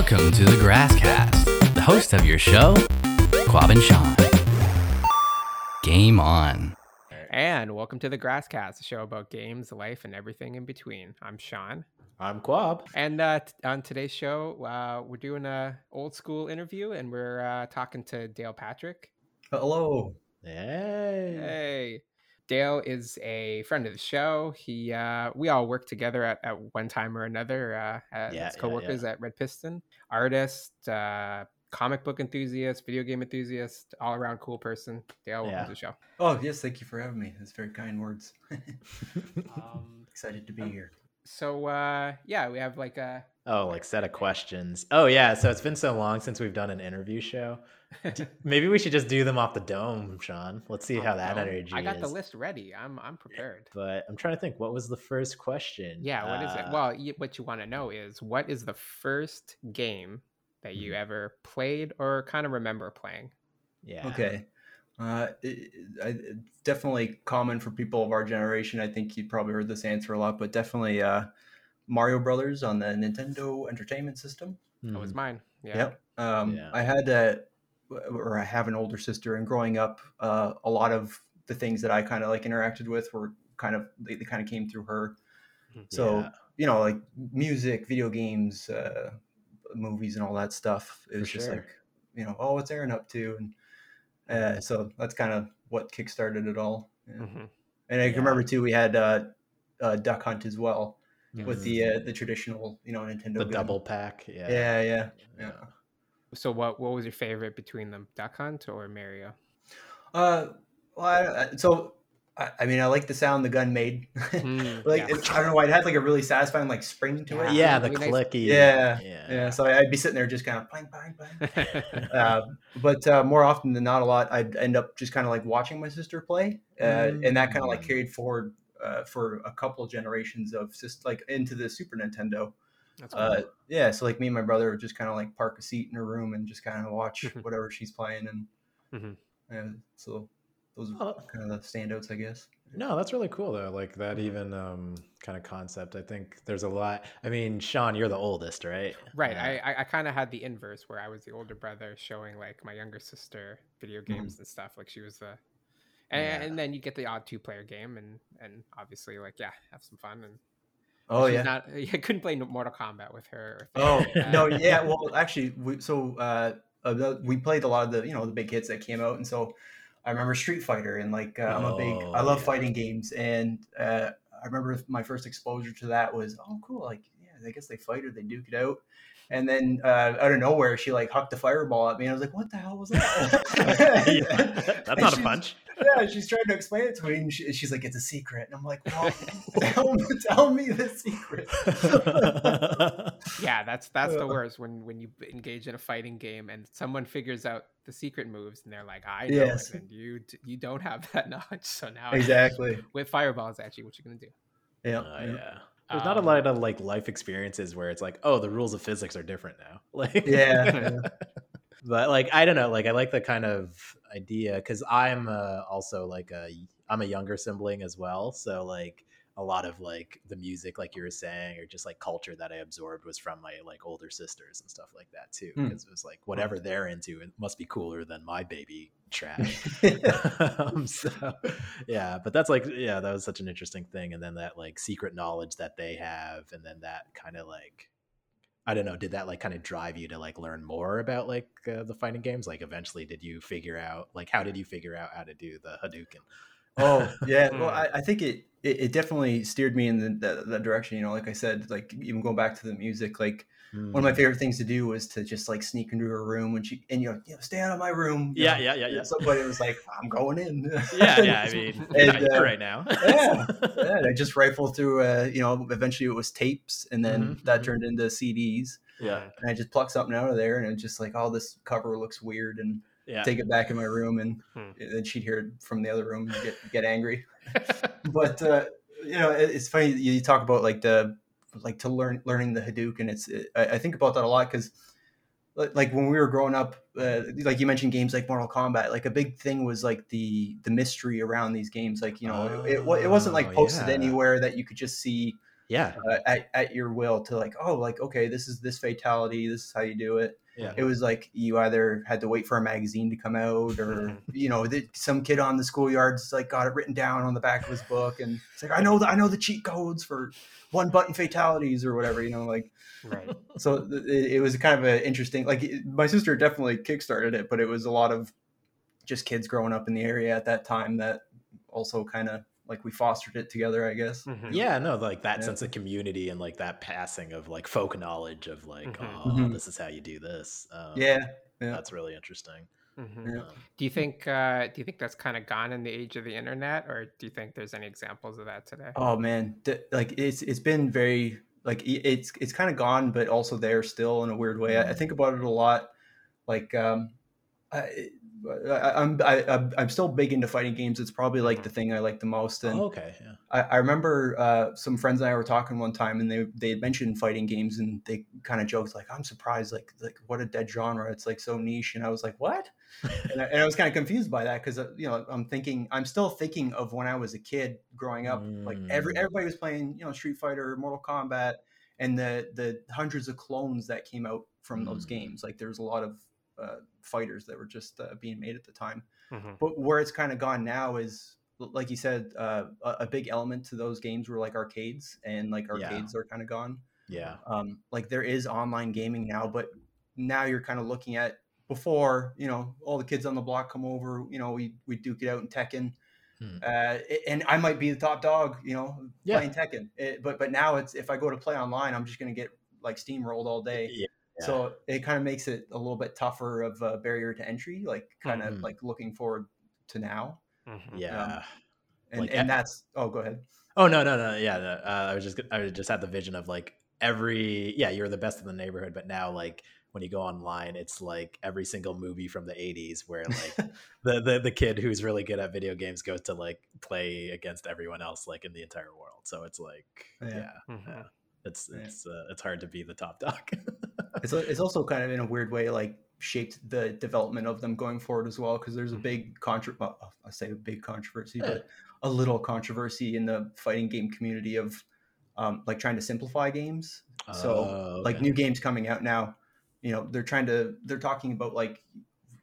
Welcome to the Grasscast, the host of your show, Quab and Sean. Game on. And welcome to the Grasscast, a show about games, life, and everything in between. I'm Sean. I'm Quab. And uh, t- on today's show, uh, we're doing a old school interview, and we're uh, talking to Dale Patrick. Hello. Hey. Hey, Dale is a friend of the show. He, uh, we all work together at, at one time or another uh, as Yeah, yeah, coworkers at Red Piston. Artist, uh, comic book enthusiast, video game enthusiast, all around cool person. Dale, welcome Yeah. to the show. Oh, yes, thank you for having me. That's very kind words. um, excited to be here. So uh, yeah, we have like a Oh, like set of questions. Oh yeah, so it's been so long since we've done an interview show. Maybe we should just do them off the dome, Sean. Let's see how that No, energy I got the list ready. I'm I'm prepared. But I'm trying to think. What was the first question? Yeah, what is it? Uh, Well, y- what you want to know is what is the first game that you Mhm. ever played or kind of remember playing? yeah. Okay. Uh, it, I, it's definitely common for people of our generation. I think you probably heard this answer a lot, but definitely uh, Mario Brothers on the Nintendo Entertainment System. That was Mhm. mine. Yeah. Yep. Um, Yeah. I had a, or I have an older sister, and growing up, uh, a lot of the things that I kind of like interacted with were kind of they, they kind of came through her. Mhm. So you know, like music, video games, uh, movies, and all that stuff. It For was just sure. like, you know, oh, what's Aaron up to? And uh, so that's kind of what kickstarted it all. Yeah. Mhm. And I can Yeah. remember too, we had uh, uh, Duck Hunt as well with Mhm. the uh, the traditional, you know, Nintendo. the gun. double pack. Yeah. Yeah, yeah, yeah. So what what was your favorite between them, Duck Hunt or Mario? Uh, well, I, I- so I, I mean, I like the sound the gun made. Mm, like yeah. it, I don't know why it had like a really satisfying like spring to it. Yeah, the Really nice- clicky. Yeah, Yeah. Yeah, so I'd be sitting there just kind of bang, bang, bang. Uh, but uh, more often than not, a lot I'd end up just kind of like watching my sister play, uh, and that kind of like Mm. carried forward uh, for a couple generations of just like into the Super Nintendo. That's cool. Uh, yeah, so like me and my brother would just kind of like park a seat in her room and just kind of watch Mhm. whatever she's playing, and Mhm. yeah, so those Oh. are kind of the standouts, I guess. No, that's really cool though. Like that even um kind of concept. I think there's a lot. I mean, Sean, you're the oldest, right? Right. Uh, I I, I kind of had the inverse where I was the older brother showing like my younger sister video games and stuff. Like she was the, and, Yeah. and then you get the odd two player game and and obviously like yeah have some fun and Oh she's yeah. not I couldn't play Mortal Kombat with her. Oh like no, yeah. Well, actually, we, so uh, uh, we played a lot of the you know the big hits that came out, and so I remember Street Fighter, and like uh, I'm a big, Oh, I love yeah. fighting games, and uh, I remember my first exposure to that was oh cool, like yeah, I guess they fight or they duke it out. And then uh, out of nowhere, she like hucked a fireball at me. And I was like, "What the hell was that?" Yeah, That's not a punch. Yeah, she's trying to explain it to me, and she, she's like, "It's a secret." And I'm like, "Well, tell, me, tell me the secret." yeah, that's that's the Uh. worst when when you engage in a fighting game and someone figures out the secret moves and they're like, I know Yes. it, and you you don't have that knowledge. So now exactly. with fireballs at you, what you gonna do? Yeah. Oh, yeah. yeah. There's not a lot of like life experiences where it's like, oh, the rules of physics are different now. Like, Yeah. But like, I don't know. Like, I like the kind of idea because I'm uh, also like a I'm a younger sibling as well. So like a lot of like the music, like you were saying, or just like culture that I absorbed was from my like older sisters and stuff like that too. Hmm. Because it was like whatever they're into, it must be cooler than my baby trash. um, so yeah but that's like yeah that was such an interesting thing and then that like secret knowledge that they have and then that kind of like i don't know did that like kind of drive you to like learn more about like uh, the fighting games like eventually did you figure out like how did you figure out how to do the hadouken Oh yeah, well Mm. I, I think it, it it definitely steered me in the, that, that direction. You know, like I said, like even going back to the music, like one of my Mm. favorite things to do was to just like sneak into her room when she and you know, you know stay out of my room. yeah know. yeah yeah yeah So, but it was like I'm going in. yeah yeah i mean And, uh, right now yeah, yeah, and I just rifled through. Uh, you know, eventually it was tapes, and then Mhm, that mhm. turned into CDs. yeah And I just plucked something out of there, and it's just like, oh, this cover looks weird, and yeah take it back in my room, and Hmm. then she'd hear it from the other room and get get angry. but uh, you know, it, it's funny you talk about like the like to learn learning the Hadouken, and It's it, I, think about that a lot because like when we were growing up, uh, like you mentioned games like Mortal Kombat, like a big thing was like the the mystery around these games. Like you know, it, it, it wasn't like Oh, posted yeah. anywhere that you could just see Yeah. uh, at, at your will to like oh like okay this is this fatality this is how you do it Yeah. it was like you either had to wait for a magazine to come out or you know the, some kid on the schoolyard's like got it written down on the back of his book and it's like i know the, i know the cheat codes for one button fatalities or whatever you know like Right. so it, it was kind of an interesting like it- my sister definitely kickstarted it but it was a lot of just kids growing up in the area at that time that also kind of like we fostered it together i guess Mhm. Yeah, no, like that Yeah. sense of community and like that passing of like folk knowledge of like, Mhm. oh, this is how you do this. Um, yeah yeah. that's really interesting. Mhm. Yeah. Um, Do you think uh, do you think that's kind of gone in the age of the internet, or do you think there's any examples of that today? Oh man, th- like it's it's been very like it's it's kind of gone, but also there still in a weird way. I, I think about it a lot. Like um, I, I, I'm I, I'm- I'm still big into fighting games. It's probably like the thing I like the most. And oh, okay. Yeah. I, I remember uh, some friends and I were talking one time, and they they had mentioned fighting games, and they kind of joked like, "I'm surprised, like like what a dead genre. It's like so niche." And I was like, "What?" and, I, and I was kind of confused by that because you know I'm thinking I'm still thinking of when I was a kid growing up. Like every Mm. everybody was playing you know Street Fighter, Mortal Kombat, and the the hundreds of clones that came out from those Mm. games. Like there's a lot of uh, fighters that were just uh, being made at the time. Mhm. But where it's kind of gone now is, like you said, uh, a, a big element to those games were like arcades, and like Yeah. arcades are kind of gone. Yeah. Um, like there is online gaming now, but now you're kind of looking at before you know all the kids on the block come over. You know, we we duke it out in Tekken. Hmm. Uh, and I might be the top dog, you know, Yeah. playing Tekken. It, but but now it's if I go to play online, I'm just gonna get like steamrolled all day. Yeah. So it kind of makes it a little bit tougher of a barrier to entry, like kind of Mhm. like looking forward to now. Mhm. Yeah. And Like, and that's oh, go ahead. Oh no no no yeah no, uh, I was just I was just had the vision of like every yeah you're the best in the neighborhood but now like when you go online it's like every single movie from the 80s where like the, the the kid who's really good at video games goes to like play against everyone else like in the entire world so it's like Yeah. yeah, Mhm. It's it's uh, it's hard to be the top dog it's it's also kind of in a weird way like shaped the development of them going forward as well because there's a Mhm. big contra well, I say a big controversy, but a little controversy in the fighting game community of um, like trying to simplify games. So Oh, like okay. new games coming out now, you know, they're trying to they're talking about like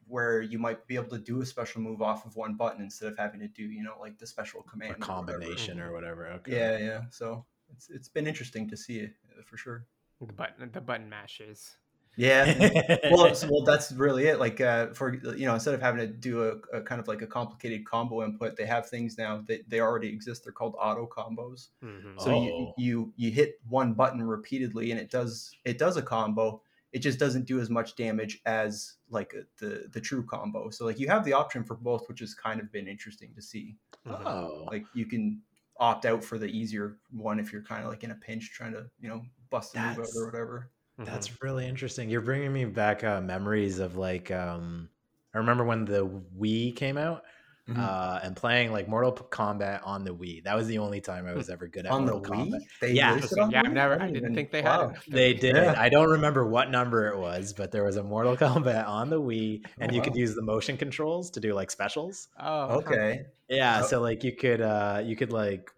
where you might be able to do a special move off of one button instead of having to do you know like the special command a or whatever. combination or whatever okay Yeah, yeah. So it's it's been interesting to see it uh, for sure. The button the button mashers. Yeah. well, it's- well, that's really it. Like, uh, for you know, instead of having to do a, a kind of like a complicated combo input, they have things now that they already exist. They're called auto combos. Mhm. So you, Oh. you you hit one button repeatedly, and it does it does a combo. It just doesn't do as much damage as like uh, the the true combo. So like you have the option for both, which has kind of been interesting to see. Oh Like you can opt out for the easier one if you're kind of like in a pinch trying to you know bust a move out or whatever. That's really interesting. You're bringing me back uh, memories of like um, I remember when the Wii came out Mhm. uh, and playing like Mortal Kombat on the Wii. That was the only time I was ever good at on the Mortal Wii, Kombat. they Yeah. it on yeah, Wii? I've never. I didn't didn't even- think they wow. had it. They did. Yeah. I don't remember what number it was, but there was a Mortal Kombat on the Wii, and Oh, you could use the motion controls to do like specials. Oh, Okay. Yeah, Oh. so like you could uh you could like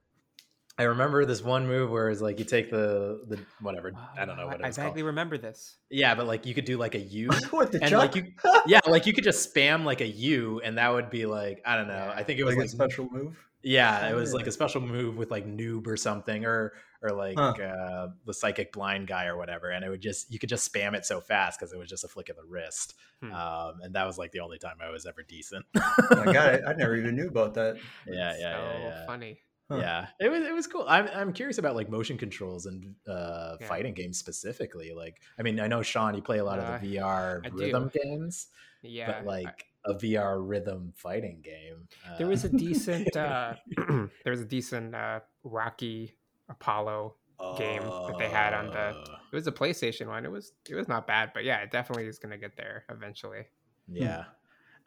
I remember this one move where it's like you take the the whatever I don't know what it I was called. remember this. Yeah, but like you could do like a U What the and chuck? like you yeah, like you could just spam like a U and that would be like I don't know. I think it was like, like, a special move. yeah, it was like a special move with like noob or something or or like Huh. uh the psychic blind guy or whatever and it would just you could just spam it so fast cuz it was just a flick of the wrist. Hmm. Um and that was like the only time I was ever decent. Oh my god, I, I never even knew about that. yeah, yeah, so yeah, yeah. funny. Huh. Yeah, it was it was cool. I'm I'm curious about like motion controls and uh, Yeah. fighting games specifically. Like, I mean, I know Sean, you play a lot Uh, of the VR I do. rhythm games, Yeah, but like a VR rhythm fighting game. Uh, there was a decent. uh There was a decent uh Rocky Apollo. game that they had on the- uh, It was a PlayStation one. It was. It was not bad, but yeah, it definitely is gonna get there eventually. yeah.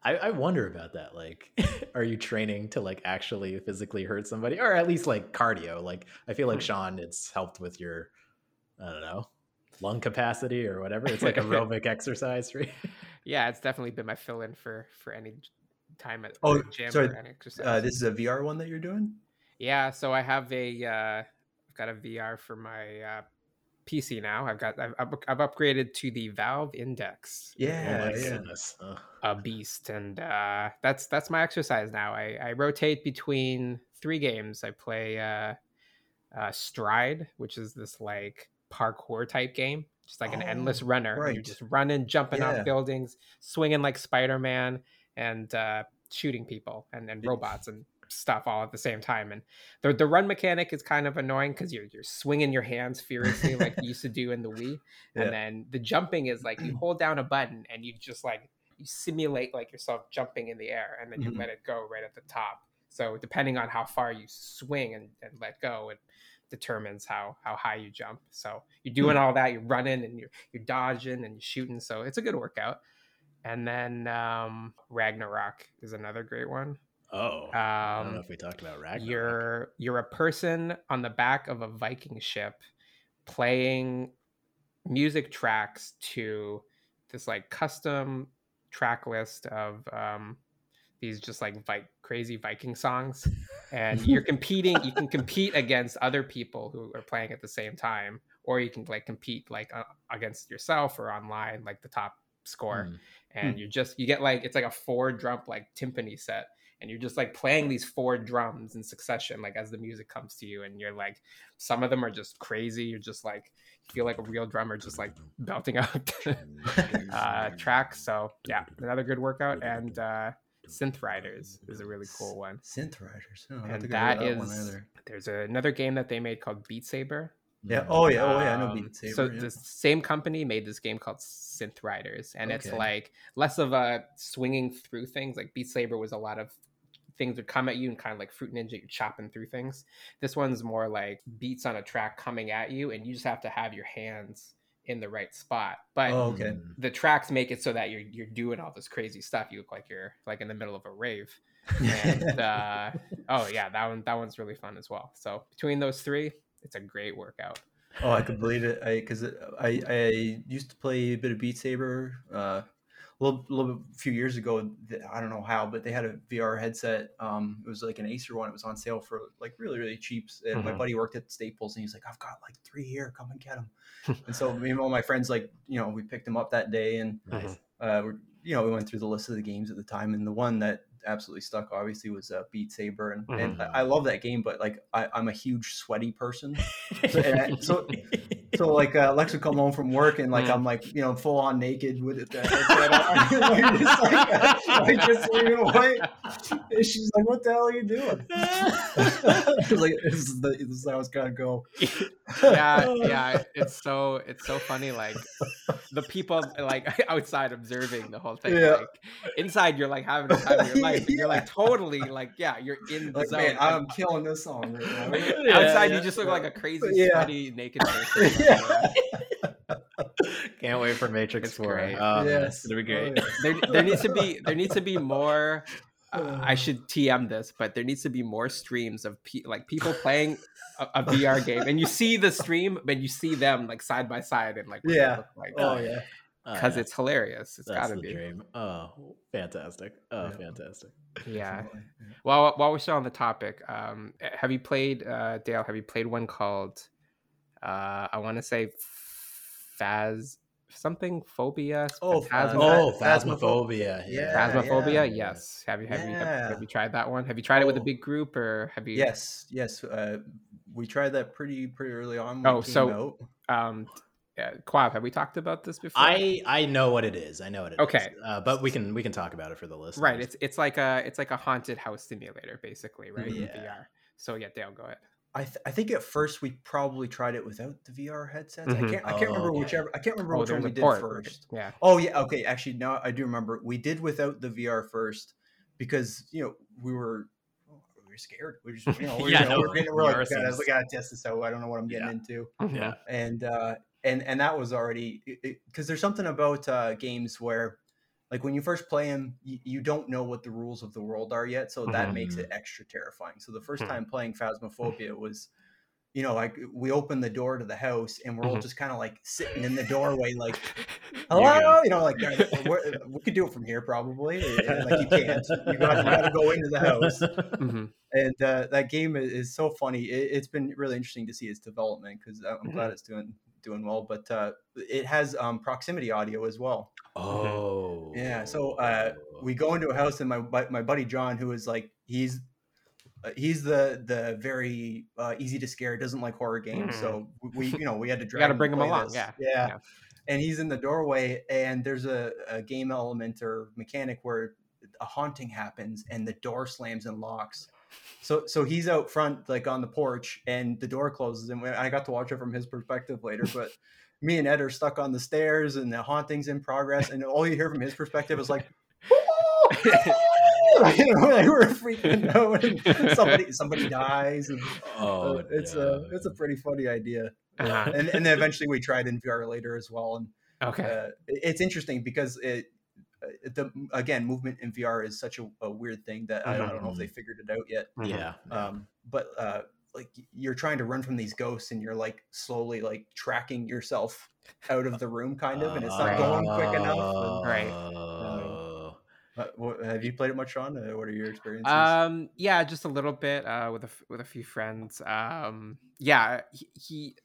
I, I wonder about that. Like, are you training to like actually physically hurt somebody, or at least like cardio? Like, I feel like Hmm. Sean, it's helped with your, I don't know, lung capacity or whatever. It's like aerobic exercise for you. Yeah, it's definitely been my fill in for for any time at Oh, the gym sorry, or any exercise. Uh, this is a VR one that you're doing. Yeah, so I have a uh, got a VR for my uh, PC now. I've got I've, I've upgraded to the Valve Index. Yeah, oh my yeah. goodness. A beast and uh that's that's my exercise now i i rotate between three games i play uh uh stride which is this like parkour type game just like an endless Oh, runner and you're just running jumping Yeah. off buildings swinging like spider-man and uh shooting people and, and robots and stuff all at the same time and the, the run mechanic is kind of annoying because you're, you're swinging your hands furiously like you used to do in the wii Yeah. and then the jumping is like you hold down a button and you just like you simulate like yourself jumping in the air and then you Mhm. let it go right at the top. So depending on how far you swing and, and let go it determines how how high you jump. So you're doing all that you're running and you're you're dodging and you're shooting so it's a good workout. And then um Ragnarock is another great one Oh, I don't know um if we talked about Ragnarock. you're you're a person on the back of a Viking ship playing music tracks to this like custom track list of um these just like vi- crazy Viking songs and you're competing you can compete against other people who are playing at the same time or you can like compete like uh, against yourself or online like the top score Hmm. and you just you get like it's like a four drum like timpani set and you're just like playing these four drums in succession like as the music comes to you and you're like some of them are just crazy you're just like you feel like a real drummer just like belting out uh tracks so yeah another good workout and uh synth riders is a really cool one Synth Riders. Oh, and that that one there's another game that they made called beat saber Yeah. Oh yeah. Oh yeah. I know um, Beat Saber. So yeah. the same company made this game called Synth Riders, and it's like less of a swinging through things. Like Beat Saber was a lot of things would come at you and kind of like Fruit Ninja, you're chopping through things. This one's more like beats on a track coming at you, and you just have to have your hands in the right spot. But Oh, okay. Hmm. the tracks make it so that you're you're doing all this crazy stuff. You look like you're like in the middle of a rave. And uh, oh yeah, that one that one's really fun as well. So between those three, it's a great workout. Oh, I could believe it. I because I I used to play a bit of Beat Saber. Uh, a little, little bit, a few years ago. I don't know how, but they had a VR headset. Um, it was like an Acer one. It was on sale for like really really cheap. And my Mhm. buddy worked at Staples, and he's like, "I've got like three here. Come and get them." and so me and all my friends like you know we picked them up that day, and Nice. uh, we're, you know we went through the list of the games at the time, and the one that absolutely stuck obviously was uh, Beat Saber, and, and I, I love that game, but like I, I'm a huge sweaty person. I- so, so like uh, Lex would come home from work and like Mhm. I'm like you know full on naked with it. On. Like, just like, like just away. And she's like, "What the hell are you doing?" I was like, "This is, the, this is how it's gotta go." yeah yeah it's so it's so funny like the people like outside observing the whole thing Yeah. like inside you're like having a time of your life and you're like totally like yeah you're in the Like, zone man, I'm killing this song right now. Yeah, outside yeah. you just look like a crazy Yeah. sweaty naked person like, Yeah. Can't wait for Matrix It's 4. great. Oh, Yes. It'll be great. Oh, there, there needs to be there needs to be more uh, I should TM this, but there needs to be more streams of pe- like people playing a, a VR game, and you see the stream, but you see them like side by side and like Yeah. like Oh yeah. Oh, because yeah. it's hilarious. It's That's gotta the be. dream. Oh, fantastic. Oh, Yeah. fantastic. Yeah. Definitely. While while we're still on the topic, um, have you played uh, Dale? Have you played one called uh, I want to say Phas something phobia? Oh, Phasm- Oh, Phasmopho- phasmophobia. Yeah, Phasmophobia. yeah. Yes. Have you have you have, have you tried that one? Have you tried it with a Oh. big group or have you? Yes, yes. Uh, we tried that pretty pretty early on. Oh, so- out. Um, yeah, Quav, have we talked about this before? I I know what it is. I know what it is. Okay. Uh, but we can we can talk about it for the list. right. It's it's like a it's like a haunted house simulator, basically, right? in Yeah. VR. So yeah, Dale, go ahead. I, th- I think at first we probably tried it without the VR headsets. Mhm. I can't I can't remember Oh, okay. whichever I can't remember Oh, which one we did port. first. Yeah. Oh yeah, okay. Actually, now I do remember. We did without the VR first because you know we were oh, we were scared. We just you know we, Yeah, you know, no, we're, getting, we're like, VR "God, I gotta test this out. I don't know what I'm getting Yeah. into. Mhm. Yeah. And uh, and and that was already because there's something about uh, games where like when you first play them, you, you don't know what the rules of the world are yet, so that makes Mhm. it extra terrifying. So the first Mhm. time playing Phasmophobia was you know, like we open the door to the house and we're all Mhm. just kind of like sitting in the doorway, like, hello, you know, like uh, we're, could do it from here probably. and, Like you can't, you got, you got to go into the house. Mhm. And uh, that game is, so funny. It, it's been really interesting to see its development because I'm glad it's doing doing well. But uh, it has um, proximity audio as well. Oh, Yeah, so, uh, we go into a house and my my buddy John, who is like he's uh, he's the the very uh, easy to scare, doesn't like horror games. So we you know we had to drag gotta bring him along, yeah, yeah, yeah. And he's in the doorway, and there's a, a game element or mechanic where a haunting happens, and the door slams and locks. So so he's out front, like on the porch, and the door closes, and I got to watch it from his perspective later, but. Me and Ed are stuck on the stairs, and the haunting's in progress, and all you hear from his perspective is like, you know, like we're freaking out and somebody somebody dies and oh, uh, it's a it's a pretty funny idea Uh-huh. and and then eventually we tried in VR later as well and Okay. uh, it's interesting because it the again movement in VR is such a, a weird thing that I, I don't know if they figured it out yet Mhm. yeah. yeah. um but uh like you're trying to run from these ghosts and you're like slowly like tracking yourself out of the room kind of and it's not Right. going quick enough and, Right. Oh. uh, what- have you played it much Sean Uh, what are your experiences Um, yeah, just a little bit uh, with a f- with a few friends. Um, yeah, he, he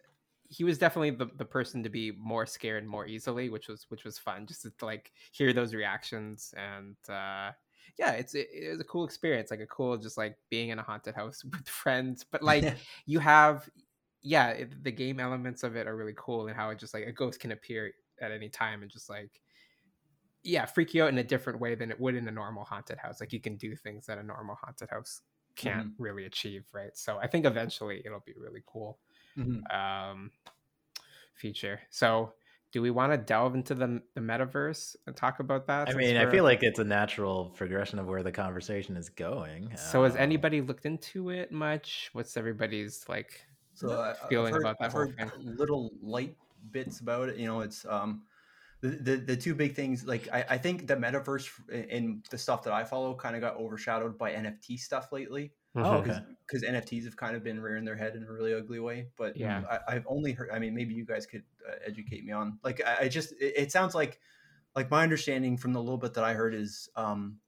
he was definitely the, the person to be more scared more easily, which was which was fun just to like hear those reactions and uh, yeah, it's it, it was a cool experience, like a cool just like being in a haunted house with friends. But like you have, yeah, it, the game elements of it are really cool and how it just like a ghost can appear at any time and just like yeah, freak you out in a different way than it would in a normal haunted house. Like you can do things that a normal haunted house can't really achieve, right? So I think eventually it'll be really cool Mhm. um, feature. So do we want to delve into the the metaverse and talk about that? I mean, I feel like it's a natural progression of where the conversation is going. So has Um, anybody looked into it much? What's everybody's like? So I, feeling heard, about that I've whole heard thing. little light bits about it. You know, it's um the the, the two big things. Like I, I think the metaverse and the stuff that I follow kind of got overshadowed by NFT stuff lately. Oh, okay. Because NFTs have kind of been rearing their head in a really ugly way. But Yeah. I, I've only heard. I mean, maybe you guys could uh, educate me on. Like, I, I just it, it sounds like like my understanding from the little bit that I heard is um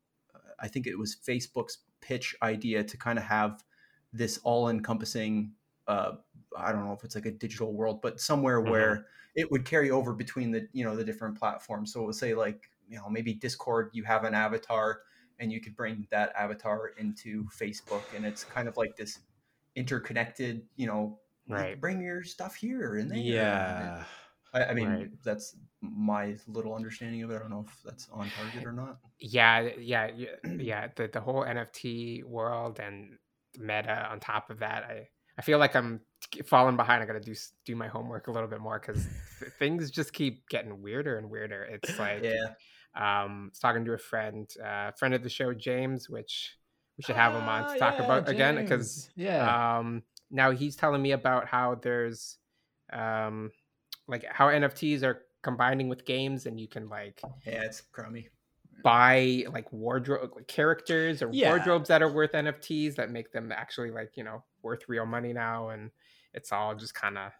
I think it was Facebook's pitch idea to kind of have this all encompassing uh, I don't know if it's like a digital world, but somewhere Mhm. where it would carry over between the you know the different platforms. So it would say like you know maybe Discord, you have an avatar, and you could bring that avatar into Facebook, and it's kind of like this interconnected. You know, you Bring your stuff here and there. and Yeah. I, I mean Right. that's my little understanding of it. I don't know if that's on target or not. Yeah, yeah, yeah, yeah. The the whole NFT world and meta on top of that, I I feel like I'm falling behind. I got to do do my homework a little bit more because things just keep getting weirder and weirder. It's like Yeah. Um, I was talking to a friend, uh, friend of the show, James, which we should have him on to Ah, talk yeah, about again because yeah. um, now he's telling me about how there's um, like how NFTs are combining with games and you can like Yeah, it's crummy. buy like wardrobe like characters or Yeah. wardrobes that are worth NFTs that make them actually like you know worth real money now and it's all just kind of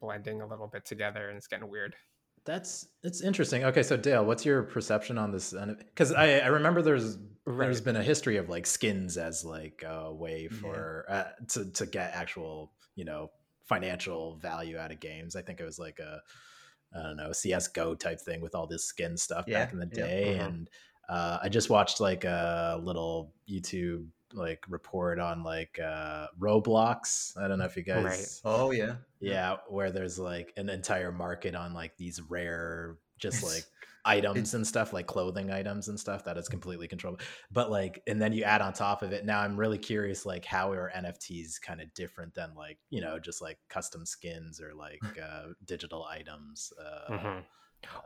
blending a little bit together and it's getting weird. That's it's interesting. Okay, so Dale, what's your perception on this? Because I, I remember there's there's Right. been a history of like skins as like a way Yeah. for uh, to to get actual you know financial value out of games. I think it was like a I don't know CS:GO type thing with all this skin stuff Yeah, back in the yeah. day, Mhm. and uh, I just watched like a little YouTube like report on like uh Roblox. I don't know if you guys Right. Oh yeah. yeah, where there's like an entire market on like these rare, just like items and stuff, like clothing items and stuff that is completely controlled. But like, and then you add on top of it. Now I'm really curious, like, how are NFTs kind of different than like, you know, just like custom skins or like uh, digital items? Uh, Mhm.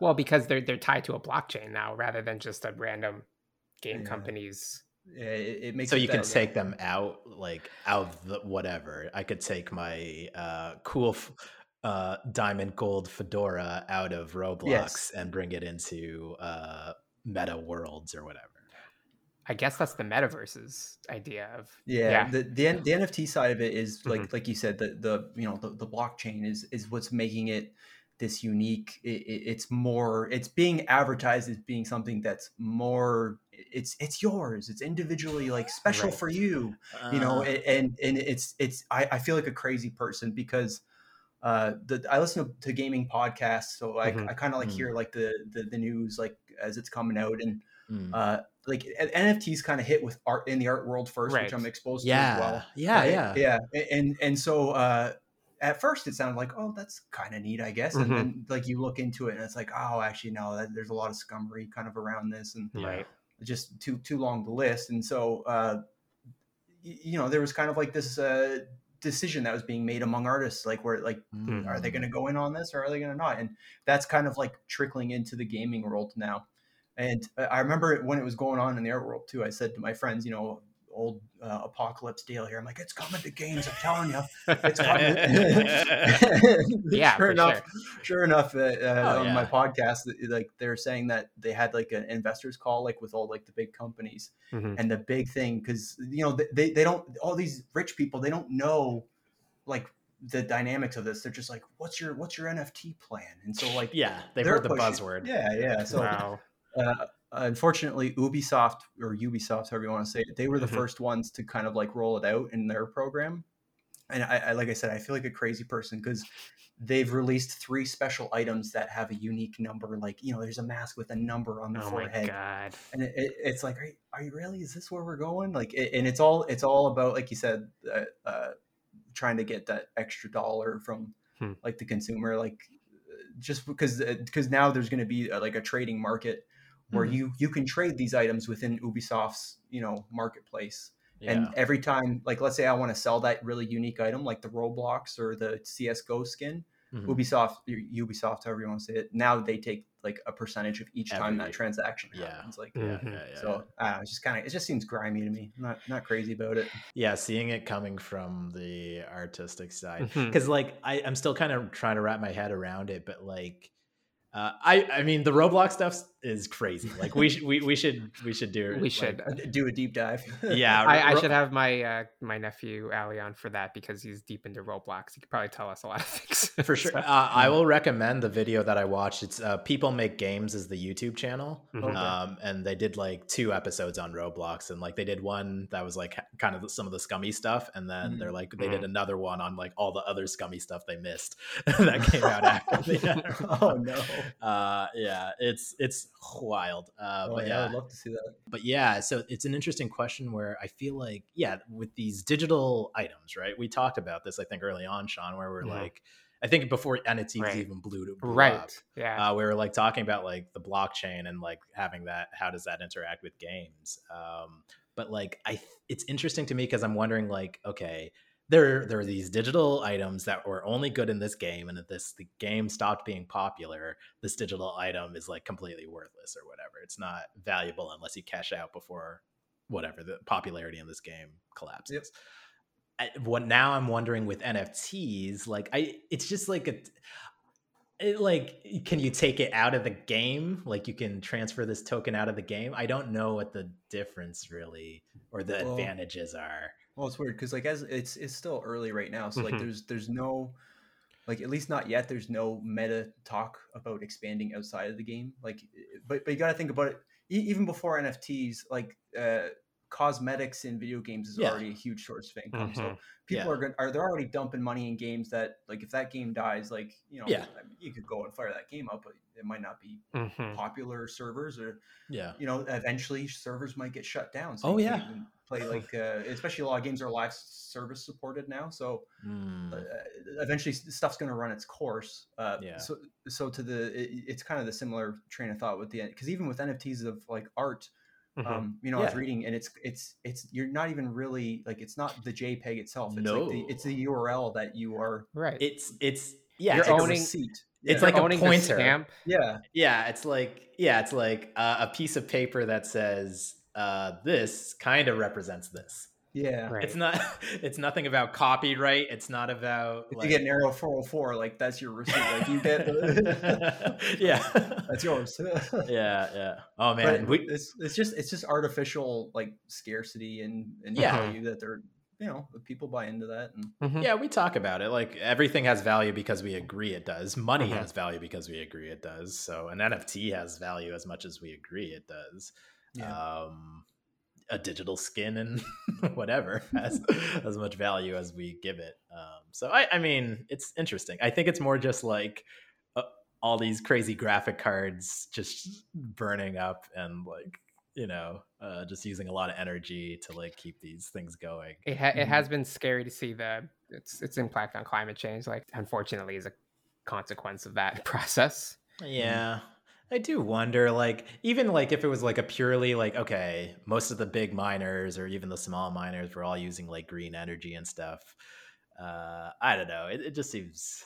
Well, because they're they're tied to a blockchain now rather than just a random game Yeah. companies. Yeah, it, it makes so it you can that- take them out like out of the whatever i could take my uh cool f- uh diamond gold fedora out of roblox Yes. and bring it into uh meta worlds or whatever I guess that's the metaverse's idea of Yeah, yeah. the, the the NFT side of it is like Mhm. like you said the the you know the, the blockchain is is what's making it this unique. It, it- it's more it's being advertised as being something that's more it's it's yours. It's individually like special Right. for you. You know, Uh, and and it's it's I, I feel like a crazy person because uh the I listen to gaming podcasts, so I, Mhm. I kind of like Mm. hear like the, the the news like as it's coming out and mm. uh like NFTs kind of hit with art in the art world first, Right. which I'm exposed to yeah, as well. yeah, Right? yeah, yeah, A- and and so uh, at first it sounded like, oh, that's kind of neat, I guess, and Mhm. then like you look into it and it's like, oh, actually no, that, there's a lot of scummery kind of around this, and right. Just too too long to list, and so uh, you know there was kind of like this uh, decision that was being made among artists, like where like are they going to go in on this or are they going to not? And that's kind of like trickling into the gaming world now. And I- I remember when it was going on in the art world too. I said to my friends, you know, old uh, apocalypse deal here. I'm like, it's coming to games. I'm telling you, it's coming. Yeah, sure enough, sure enough, uh, uh, Oh, on my podcast, like they're saying that they had like an investors call, like with all like the big companies, Mhm. and the big thing because you know they- they they don't all these rich people they don't know like the dynamics of this. They're just like, what's your what's your NFT plan? And so like yeah. They've they're heard the pushing- buzzword. Yeah, yeah. So wow. uh, unfortunately, Ubisoft or Ubisoft, however you want to say it, they were the Mhm. first ones to kind of like roll it out in their program. And I, I like I said, I feel like a crazy person because they've released three special items that have a unique number. Like you know, there's a mask with a number on the Oh my forehead, god. and it, it, it's like, are you, are you really? Is this where we're going? Like, it, and it's all it's all about, like you said, uh, uh, trying to get that extra dollar from Hmm. like the consumer, like uh, just because because now there's going to be uh like a trading market where Mhm. you you can trade these items within Ubisoft's you know marketplace. Yeah. And every time, like, let's say I want to sell that really unique item, like the Roblox or the CS:GO skin, Mhm. Ubisoft, Ubisoft, however you want to say it, now they take like a percentage of each time that transaction yeah. happens. Like, yeah, Mhm. yeah, yeah. so I don't know, it's just kind of it just seems grimy to me. I'm not not crazy about it. yeah, seeing it coming from the artistic side, because like I, I'm still kind of trying to wrap my head around it, but like. Uh, I I mean the Roblox stuff is crazy. Like we should we, we should we should do We like- should. Uh, Do a deep dive. yeah, I, I Ro- should have my uh, my nephew Ali on for that because he's deep into Roblox. He could probably tell us a lot of things. for sure. So, Uh, I will recommend the video that I watched. It's uh, People Make Games is the YouTube channel, Mhm. Um, and they did like two episodes on Roblox, and like they did one that was like kind of some of the scummy stuff, and then they're like they did another one on like all the other scummy stuff they missed that came out after. The, oh no! uh, yeah, it's it's wild. Uh, Oh, but yeah, yeah, I'd love to see that. but yeah, so it's an interesting question where I feel like, yeah, with these digital items, right? We talked about this, I think, early on, Sean, where we're Mhm. like, I think before NFTs Right. even blew, blew right. up, Yeah. uh, we were like talking about like the blockchain and like having that, how does that interact with games? Um, but like, I, it's interesting to me because I'm wondering, like, okay, there, there are these digital items that were only good in this game, and if this the game stopped being popular, this digital item is like completely worthless or whatever. It's not valuable unless you cash out before whatever the popularity in this game collapses. I, what now I'm wondering with NFTs, like I, it's just like a, it, like can you take it out of the game? Like you can transfer this token out of the game. I don't know what the difference really or the Well, advantages are. Well, it's weird because like as it's it's still early right now, so like Mhm. there's there's no like at least not yet. There's no meta talk about expanding outside of the game. Like, but but you got to think about it. E- even before NFTs, like uh, cosmetics in video games is Yeah. already a huge source of income. So Mhm. people Yeah. are going are they're already dumping money in games that like if that game dies, like you know, Yeah. I mean, you could go and fire that game up, but it might not be Mhm. popular servers or Yeah. you know, eventually servers might get shut down. So Oh, yeah. even play like, uh, especially a lot of games are live service supported now. So Mm. uh, eventually stuff's going to run its course. Uh, Yeah. So, so to the, it, it's kind of the similar train of thought with the, because even with NFTs of like art, Mhm. um, you know, I was reading and it's, it's, it's, you're not even really like, it's not the JPEG itself. It's like the, it's the URL that you are, right. It's it's yeah. You're it's like a owning- receipt. It's like a owning the pointer. stamp. yeah. Yeah, it's like yeah, it's like uh, a piece of paper that says uh, this kind of represents this. Yeah. Right. It's not. It's nothing about copyright. It's not about. If like- you get an Error 404, like that's your receipt. Like you get, yeah. that's yours. yeah. Yeah. Oh man. We, it's it's just it's just artificial like scarcity and and Yeah. value that they're you know people buy into that and Mhm. yeah, we talk about it. Like everything has value because we agree it does. Money Mhm. has value because we agree it does. So an NFT has value as much as we agree it does. Um, a digital skin and whatever has as much value as we give it. Um, so I, I mean, it's interesting. I think it's more just like uh, all these crazy graphic cards just burning up and like you know uh, just using a lot of energy to like keep these things going. It, ha- it has been scary to see the its its impact on climate change. Like, unfortunately, is a consequence of that process. Yeah. I do wonder, like, even like if it was like a purely like, okay, most of the big miners or even the small miners were all using like green energy and stuff. Uh, I don't know. It, it just seems,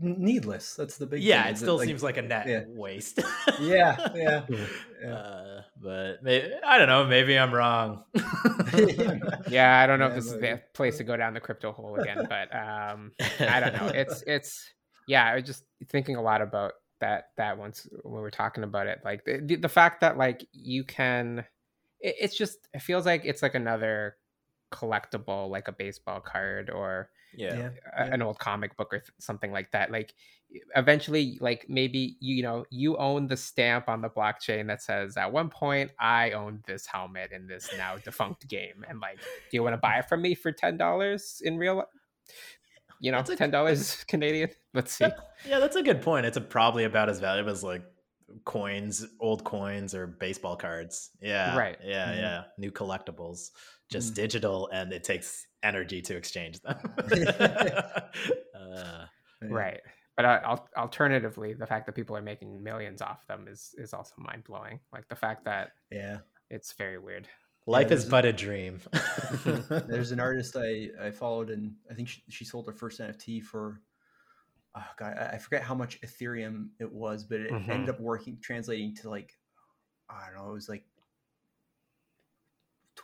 needless. That's the big. yeah, thing, it is that, still like- seems like a net yeah. waste. Yeah, yeah. yeah. Uh, but may I don't know. Maybe I'm wrong. Yeah, I don't know Yeah, if this is the place to go down the crypto hole again, but um, I don't know. It's it's yeah. I was just thinking a lot about that that once when we're talking about it, like the the, the fact that like you can, it, it's just it feels like it's like another collectible, like a baseball card or yeah. Yeah. a- an old comic book or th- something like that. Like eventually, like maybe you, you know you own the stamp on the blockchain that says at one point I owned this helmet in this now defunct game, and like, do you want to buy it from me for ten dollars in real? li- You know, ten dollars Canadian. Let's see. Yeah, that's a good point. It's a, probably about as valuable as like coins, old coins, or baseball cards. Yeah, Right. Yeah, Mhm. yeah. New collectibles, just Mhm. digital, and it takes energy to exchange them. uh, Right. But uh, alternatively, the fact that people are making millions off them is is also mind blowing. Like the fact that Yeah. it's very weird. Life Yeah, is there's a- but a dream. There's an artist I I followed and I think she, she sold her first NFT for. Oh God, I I forget how much Ethereum it was, but it Mhm. ended up working translating to like I don't know, it was like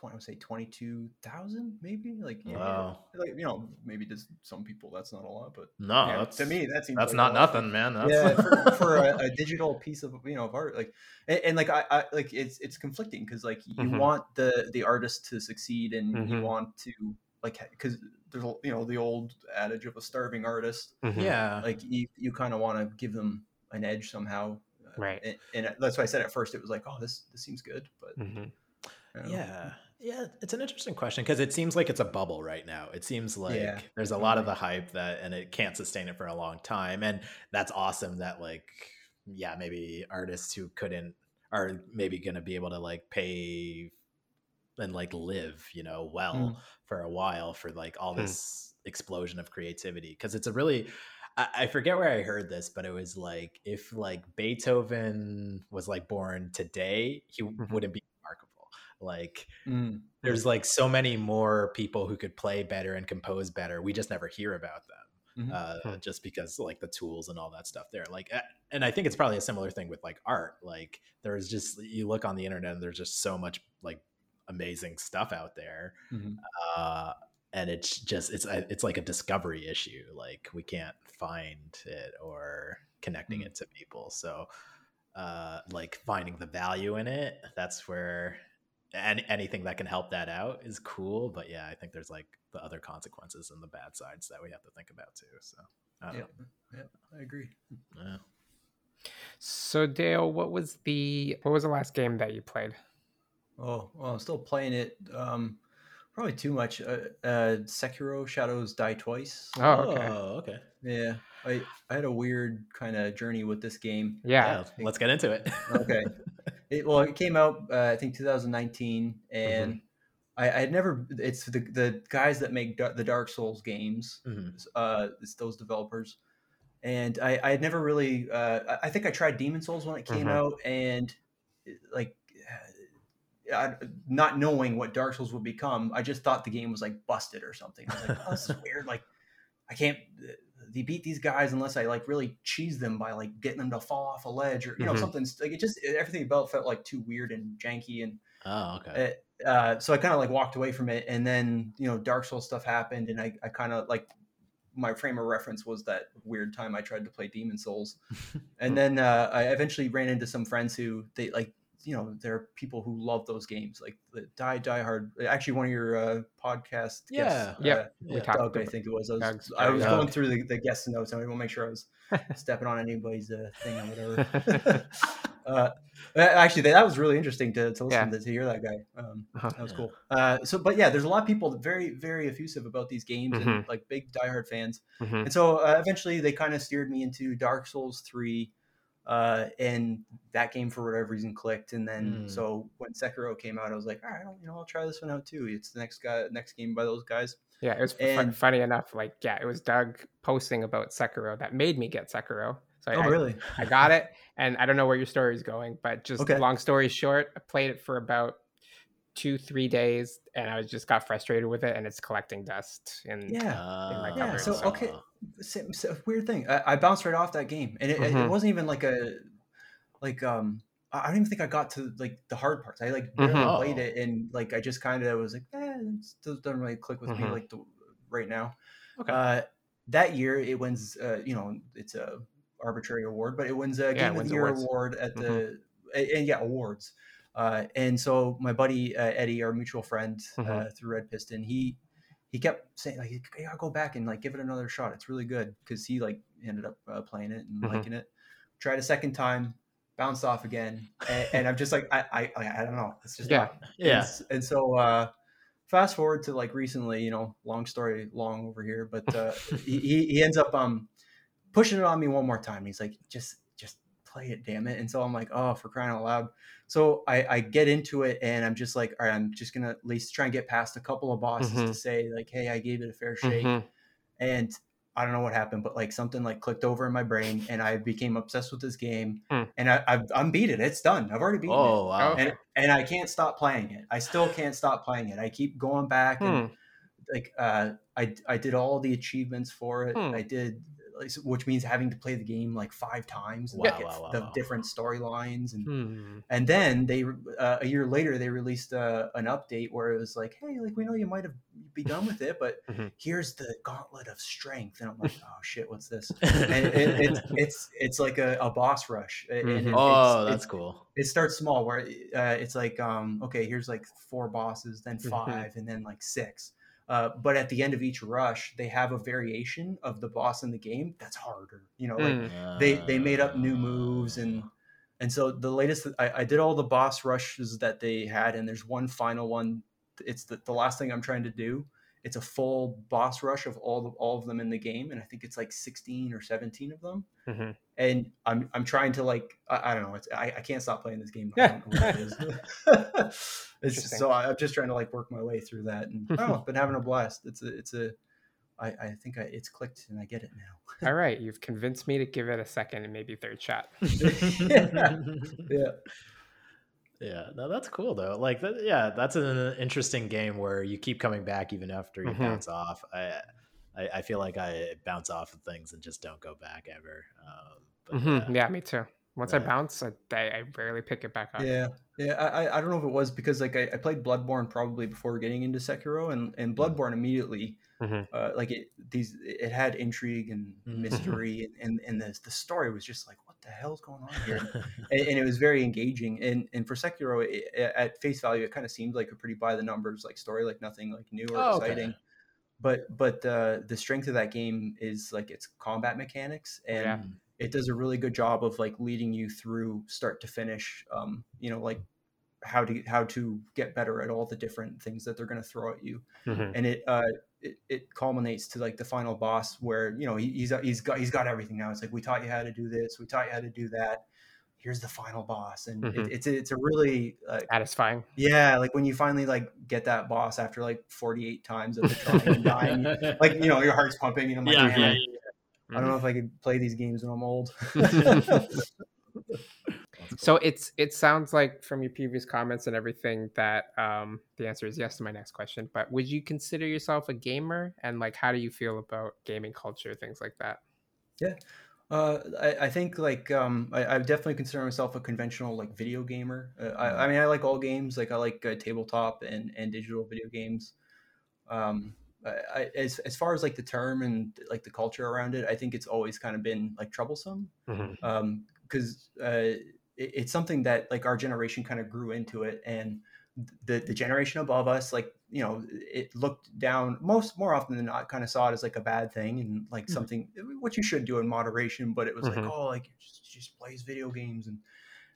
20, I would say twenty two thousand, maybe like yeah, Wow. like you know maybe to some people that's not a lot, but no, Yeah, that's to me that seems that's like not a lot. nothing, man. That's yeah for, for a, a digital piece of you know of art like and, and like I, I like it's it's conflicting because like you Mhm. want the the artist to succeed and you Mhm. want to like because there's you know the old adage of a starving artist Mhm. yeah. like you, you kind of want to give them an edge somehow uh, Right. and, and that's why i said at first it was like oh this this seems good but Mhm. I know. Yeah. Yeah, it's an interesting question because it seems like it's a bubble right now. It seems like Yeah, there's a lot of the hype that and it can't sustain it for a long time. And that's awesome that like yeah, maybe artists who couldn't are maybe going to be able to like pay and like live, you know, well Mm. for a while for like all Hmm. this explosion of creativity because it's a really I, forget where I heard this, but it was like if like Beethoven was like born today, he Mhm. wouldn't be. Like Mm. there's like so many more people who could play better and compose better. We just never hear about them. Mhm. Uh, Hmm. just because like the tools and all that stuff there like and i think it's probably a similar thing with like art like there's just you look on the internet and there's just so much like amazing stuff out there Mhm. uh and it's just it's it's like a discovery issue like we can't find it or connecting Mm. it to people so uh like finding the value in it that's where any, anything that can help that out is cool but yeah i think there's like the other consequences and the bad sides that we have to think about too so I yeah yeah i agree. Yeah. So Dale, what was the what was the last game that you played? Oh, well, I'm still playing it. Um, probably too much. Uh, uh, Sekiro: Shadows Die Twice. Oh, okay. Oh, okay. Yeah, I I had a weird kind of journey with this game. Yeah. Yeah, let's get into it. Okay. It, well, it came out uh, I think 2019, and I, I had never. It's the the guys that make Da- the Dark Souls games. Mhm. Uh, it's those developers, and I I had never really. Uh, I- think I tried Demon Souls when it came Mhm. out, and like. I, not knowing what Dark Souls would become, I just thought the game was like busted or something. I was like, oh, this is weird. Like, I can't. They beat these guys unless I like really cheese them by like getting them to fall off a ledge or you know Mhm. something like it just everything about felt like too weird and janky and Oh, okay. Uh, so I kind of like walked away from it, and then you know Dark Souls stuff happened, and I, I kind of like my frame of reference was that weird time I tried to play Demon Souls, and then uh, I eventually ran into some friends who they like you know there are people who love those games like the die die hard actually one of your uh, podcast Yeah. guests, Yep. uh, We Yeah. talked Doug, I think it was. I was, Doug's I was going through the, the guest notes, and I want to make sure I was stepping on anybody's uh, thing or whatever. uh, actually, that was really interesting to, to listen Yeah. to, to hear that guy. Um, Uh-huh. that was cool. Uh, so, but yeah, there's a lot of people very, very effusive about these games and Mhm. like big diehard fans. Mhm. And so uh, eventually they kind of steered me into Dark Souls 3. Uh, and that game for whatever reason clicked. And then Mm. so when Sekiro came out, I was like, all right, you know, I'll try this one out too. It's the next guy, next game by those guys. Yeah, it was fu- And- funny enough. Like, yeah, it was Doug posting about Sekiro that made me get Sekiro. So Oh, I, really? I got it, and I don't know where your story is going, but just Okay. long story short, I played it for about two, three days, and I was just got frustrated with it, and it's collecting dust. And Yeah. Ah, Yeah, so, okay. Same, same- weird thing. I, I bounced right off that game, and it, it- it wasn't even like a like um. I don't even think I got to like the hard parts. I like barely Mhm. played it, and like I just kind of was like, eh, it doesn't really click with me Mhm. like the, right now. Okay. Uh, that year it wins. Uh, you know, it's a arbitrary award, but it wins a Yeah, game of the year awards. Mm-hmm. award at the and, and yeah awards. Uh, and so my buddy uh, Eddie, our mutual friend uh, Mhm. through Red Piston, he he kept saying like, "You gotta go back and like give it another shot. It's really good." Because he like ended up uh, playing it and Mhm. liking it. Tried a second time, bounced off again, and, and I'm just like, I, I I don't know. It's just Yeah. Yeah. and, and so uh, fast forward to like recently, you know, long story long over here, but uh, he, he ends up um pushing it on me one more time. He's like, just play it, damn it. And so I'm like, oh, for crying out loud. So I, I get into it and I'm just like, all right, I'm just gonna at least try and get past a couple of bosses to Mhm. say like, hey, I gave it a fair shake. Mhm. And I don't know what happened, but like something like clicked over in my brain and I became obsessed with this game. Hmm. And I, I've I'm beat it. It's done. I've already beaten it Oh wow. And and I can't stop playing it. I still can't stop playing it. I keep going back and Hmm. like uh, I I did all the achievements for it. Hmm. I did, which means having to play the game like five times. and Wow, get wow, wow, the different storylines and Hmm. and then they uh, a year later they released uh, an update where it was like, hey, like we know you might have begun with it, but Mhm. here's the gauntlet of strength. And I'm like, oh shit, what's this? And it, it, it's it's it's like a, a boss rush. And it- oh, that's cool. it starts small where uh, it's like um, okay here's like four bosses then Mhm. 5 and then like six uh, but at the end of each rush they have a variation of the boss in the game that's harder you know like Hmm. they they made up new moves and and so the latest I, I did all the boss rushes that they had and there's one final one it's the, the last thing i'm trying to do it's a full boss rush of all the, all of them in the game and i think it's like 16 or 17 of them Mhm. and I'm I'm trying to like I, I don't know it's I, I can't stop playing this game. I don't know what it is. it's just, so I- I'm just trying to like work my way through that and oh, I've been having a blast. It's a it's a I, I think I, it's clicked and I get it now. All right, you've convinced me to give it a second and maybe third shot. Yeah. Yeah, no, that's cool though. Like, that, yeah, that's an interesting game where you keep coming back even after you Mhm. bounce off. I, I, I feel like I bounce off of things and just don't go back ever. Um, but, Mhm. uh, Yeah, me too. Once I bounce, I, I I rarely pick it back up. Yeah, yeah. I, I- I don't know if it was because like I, I played Bloodborne probably before getting into Sekiro, and and Bloodborne immediately, Mhm. uh, like it these it had intrigue and Mhm. mystery, and and, and the the story was just like what the hell's going on here, and, and it was very engaging. And and for Sekiro, it, at face value, it kind of seemed like a pretty by the numbers like story, like nothing like new or Oh, okay. exciting. But but uh, the strength of that game is like its combat mechanics and Yeah. it does a really good job of like leading you through start to finish um you know like how to how to get better at all the different things that they're going to throw at you Mhm. and it uh it, it culminates to like the final boss where you know he, he's he's got he's got everything now it's like we taught you how to do this we taught you how to do that here's the final boss and Mhm. it, it's it's a really Satisfying. yeah like when you finally like get that boss after like 48 times of trying and dying like you know your heart's pumping and i'm like yeah, yeah, yeah. I don't know if I could play these games when I'm old. So it's it sounds like from your previous comments and everything that um, the answer is yes to my next question. But would you consider yourself a gamer? And like, how do you feel about gaming culture, things like that? Yeah, uh, I, I think like um, I, I definitely consider myself a conventional like video gamer. Uh, I. I mean, I like all games. Like I like uh, tabletop and and digital video games. Um, I, as as far as like the term and like the culture around it, I think it's always kind of been like troublesome. Because uh, it, it's something that like our generation kind of grew into it, and the the generation above us, like you know, it looked down most more often than not, kind of saw it as like a bad thing and like Mhm. something what you should do in moderation. But it was Mhm. like, oh, like just, just plays video games and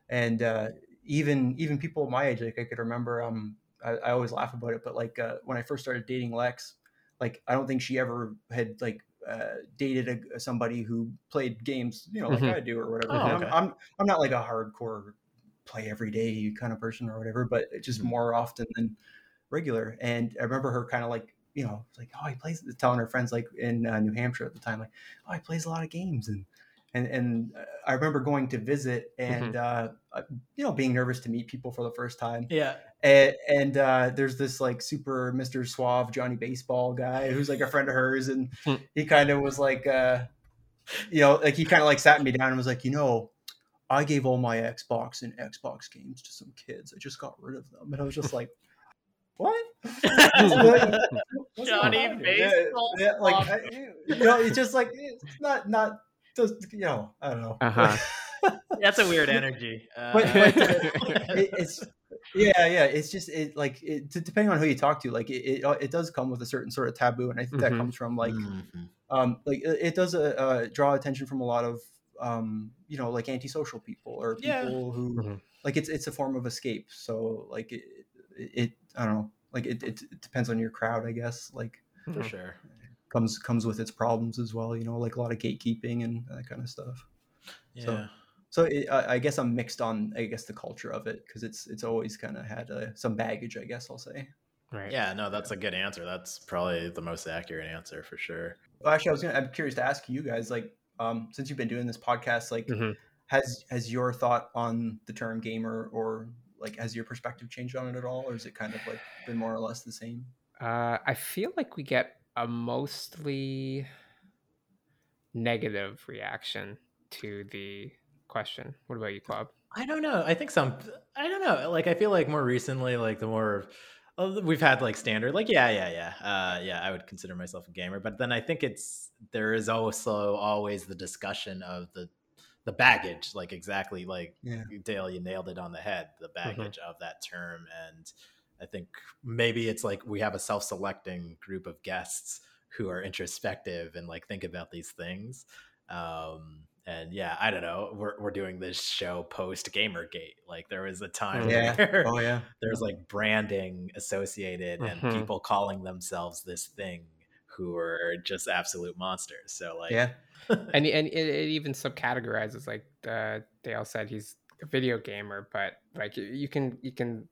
and uh, even even people my age, like I could remember, um, I, I always laugh about it, but like uh, when I first started dating Lex, like I don't think she ever had like uh, dated a, somebody who played games, you know, like Mhm. I do or whatever. Oh, okay. I'm, I'm I'm not like a hardcore play every day kind of person or whatever, but just Mhm. more often than regular. And I remember her kind of like you know like oh he plays telling her friends like in uh, New Hampshire at the time like oh he plays a lot of games and and and uh, I remember going to visit and uh, uh, you know being nervous to meet people for the first time Yeah. and, and uh, there's this like super Mr. Suave Johnny Baseball guy who's like a friend of hers, and Hmm. he kind of was like, uh, you know, like he kind of like sat me down and was like, you know, I gave all my Xbox and Xbox games to some kids. I just got rid of them, and I was just like, what? Johnny going on here? Yeah, Baseball yeah, like Suave. I, you know, it's just like it's not not just you know, I don't know. Uh-huh. That's a weird energy. Uh, But- but, it, it's yeah yeah it's just it like it, d- depending on who you talk to like it, it, uh, it does come with a certain sort of taboo and i think that Mhm. comes from like Mhm. um like it, it does uh, uh, draw attention from a lot of um you know like antisocial people or people Yeah. who Mhm. like it's it's a form of escape so like it, it, it i don't know like it, it, it depends on your crowd i guess like for Mhm. sure. Comes comes with its problems as well you know like a lot of gatekeeping and that kind of stuff Yeah. So- so it, I, I guess I'm mixed on I guess the culture of it because it's it's always kind of had uh, some baggage I guess I'll say. Right. yeah, no, that's a good answer. That's probably the most accurate answer for sure. Well, actually, I was gonna, I'm curious to ask you guys like um, since you've been doing this podcast like Mhm. has has your thought on the term gamer or like has your perspective changed on it at all or is it kind of like been more or less the same? Uh, I feel like we get a mostly negative reaction to the question. What about you, Club? I don't know. I think some. I don't know. Like I feel like more recently, like the more we've had like standard, like yeah, yeah, yeah, uh, yeah. I would consider myself a gamer, but then I think it's there is also always the discussion of the the baggage, like exactly like Yeah. Dale, you nailed it on the head. The baggage of that term, and I think maybe it's like we have a self-selecting group of guests who are introspective and like think about these things. Um, and yeah, I don't know. We're we're doing this show post Gamergate. Like there was a time Yeah. where Oh yeah. there's like branding associated and Mhm. people calling themselves this thing who are just absolute monsters. So like Yeah. and and it, it even subcategorizes like uh, Dale said he's a video gamer, but like you- you can you can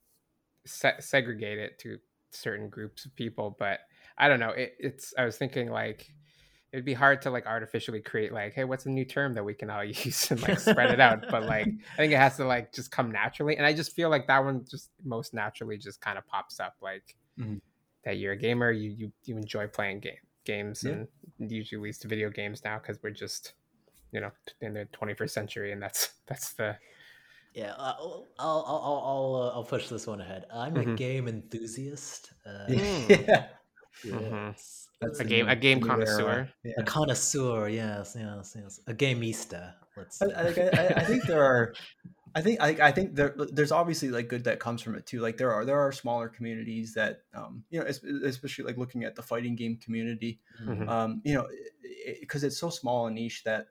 se- segregate it to certain groups of people. But I don't know. It, it's I was thinking like it'd be hard to like artificially create like hey what's a new term that we can all use and like spread it out. But like I think it has to like just come naturally, and I just feel like that one just most naturally just kind of pops up like Mhm. that you're a gamer, you you you enjoy playing game games Yeah. and usually leads to video games now because we're just you know in the 21st century and that's that's the Yeah, uh, I'll I'll I'll I'll, uh, I'll push this one ahead. I'm a Mhm. game enthusiast. Uh, yeah. Mhm. yes. That's a the game a game the new era. connoisseur Yeah. A connoisseur, yes, yes, yes. A gameista. Let's. I, I, I, I think there are I think I, I think there, there's obviously like good that comes from it too. Like there are there are smaller communities that um, you know, especially like looking at the fighting game community, Mhm. um, you know, because it's so small and niche that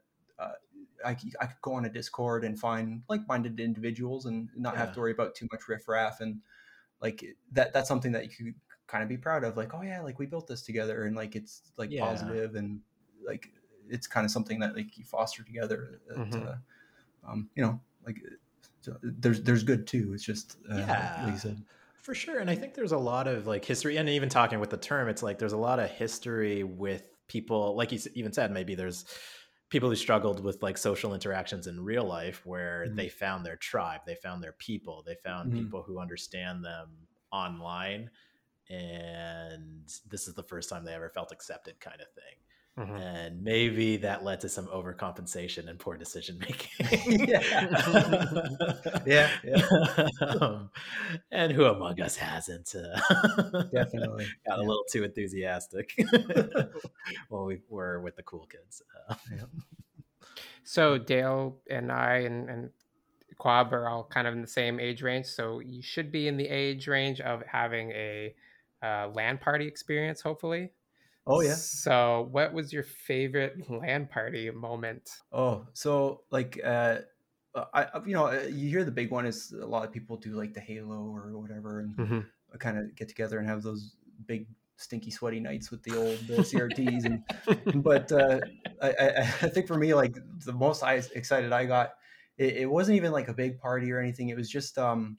I, I could go on a Discord and find like-minded individuals and not have to worry about too much riffraff and like that that's something that you could kind of be proud of. Like, oh yeah, like we built this together and like it's like Yeah. positive and like it's kind of something that like you foster together. That, Mhm. uh, um, you know, like so there's there's good too. It's just uh, like Yeah. you said. For sure. And I think there's a lot of like history, and even talking with the term, it's like there's a lot of history with people, like you even said, maybe there's people who struggled with like social interactions in real life where Mhm. they found their tribe, they found their people, they found Mhm. people who understand them online. And this is the first time they ever felt accepted, kind of thing. Mhm. and maybe that led to some overcompensation and poor decision making. Yeah, yeah. um, and who among us hasn't? Uh, Definitely. got a little too enthusiastic when we were with the cool kids. Uh, So Dale and I and, and Quab are all kind of in the same age range. So you should be in the age range of having a uh, LAN party experience, hopefully. Oh yeah. So what was your favorite LAN party moment? Oh, so like uh I I- you know uh, you hear the big one is a lot of people do like the Halo or whatever and Mm-hmm. kind of get together and have those big stinky sweaty nights with the old uh, CRTs and but uh, I, I, I think for me, like the most I, excited I got, it, it wasn't even like a big party or anything. It was just um,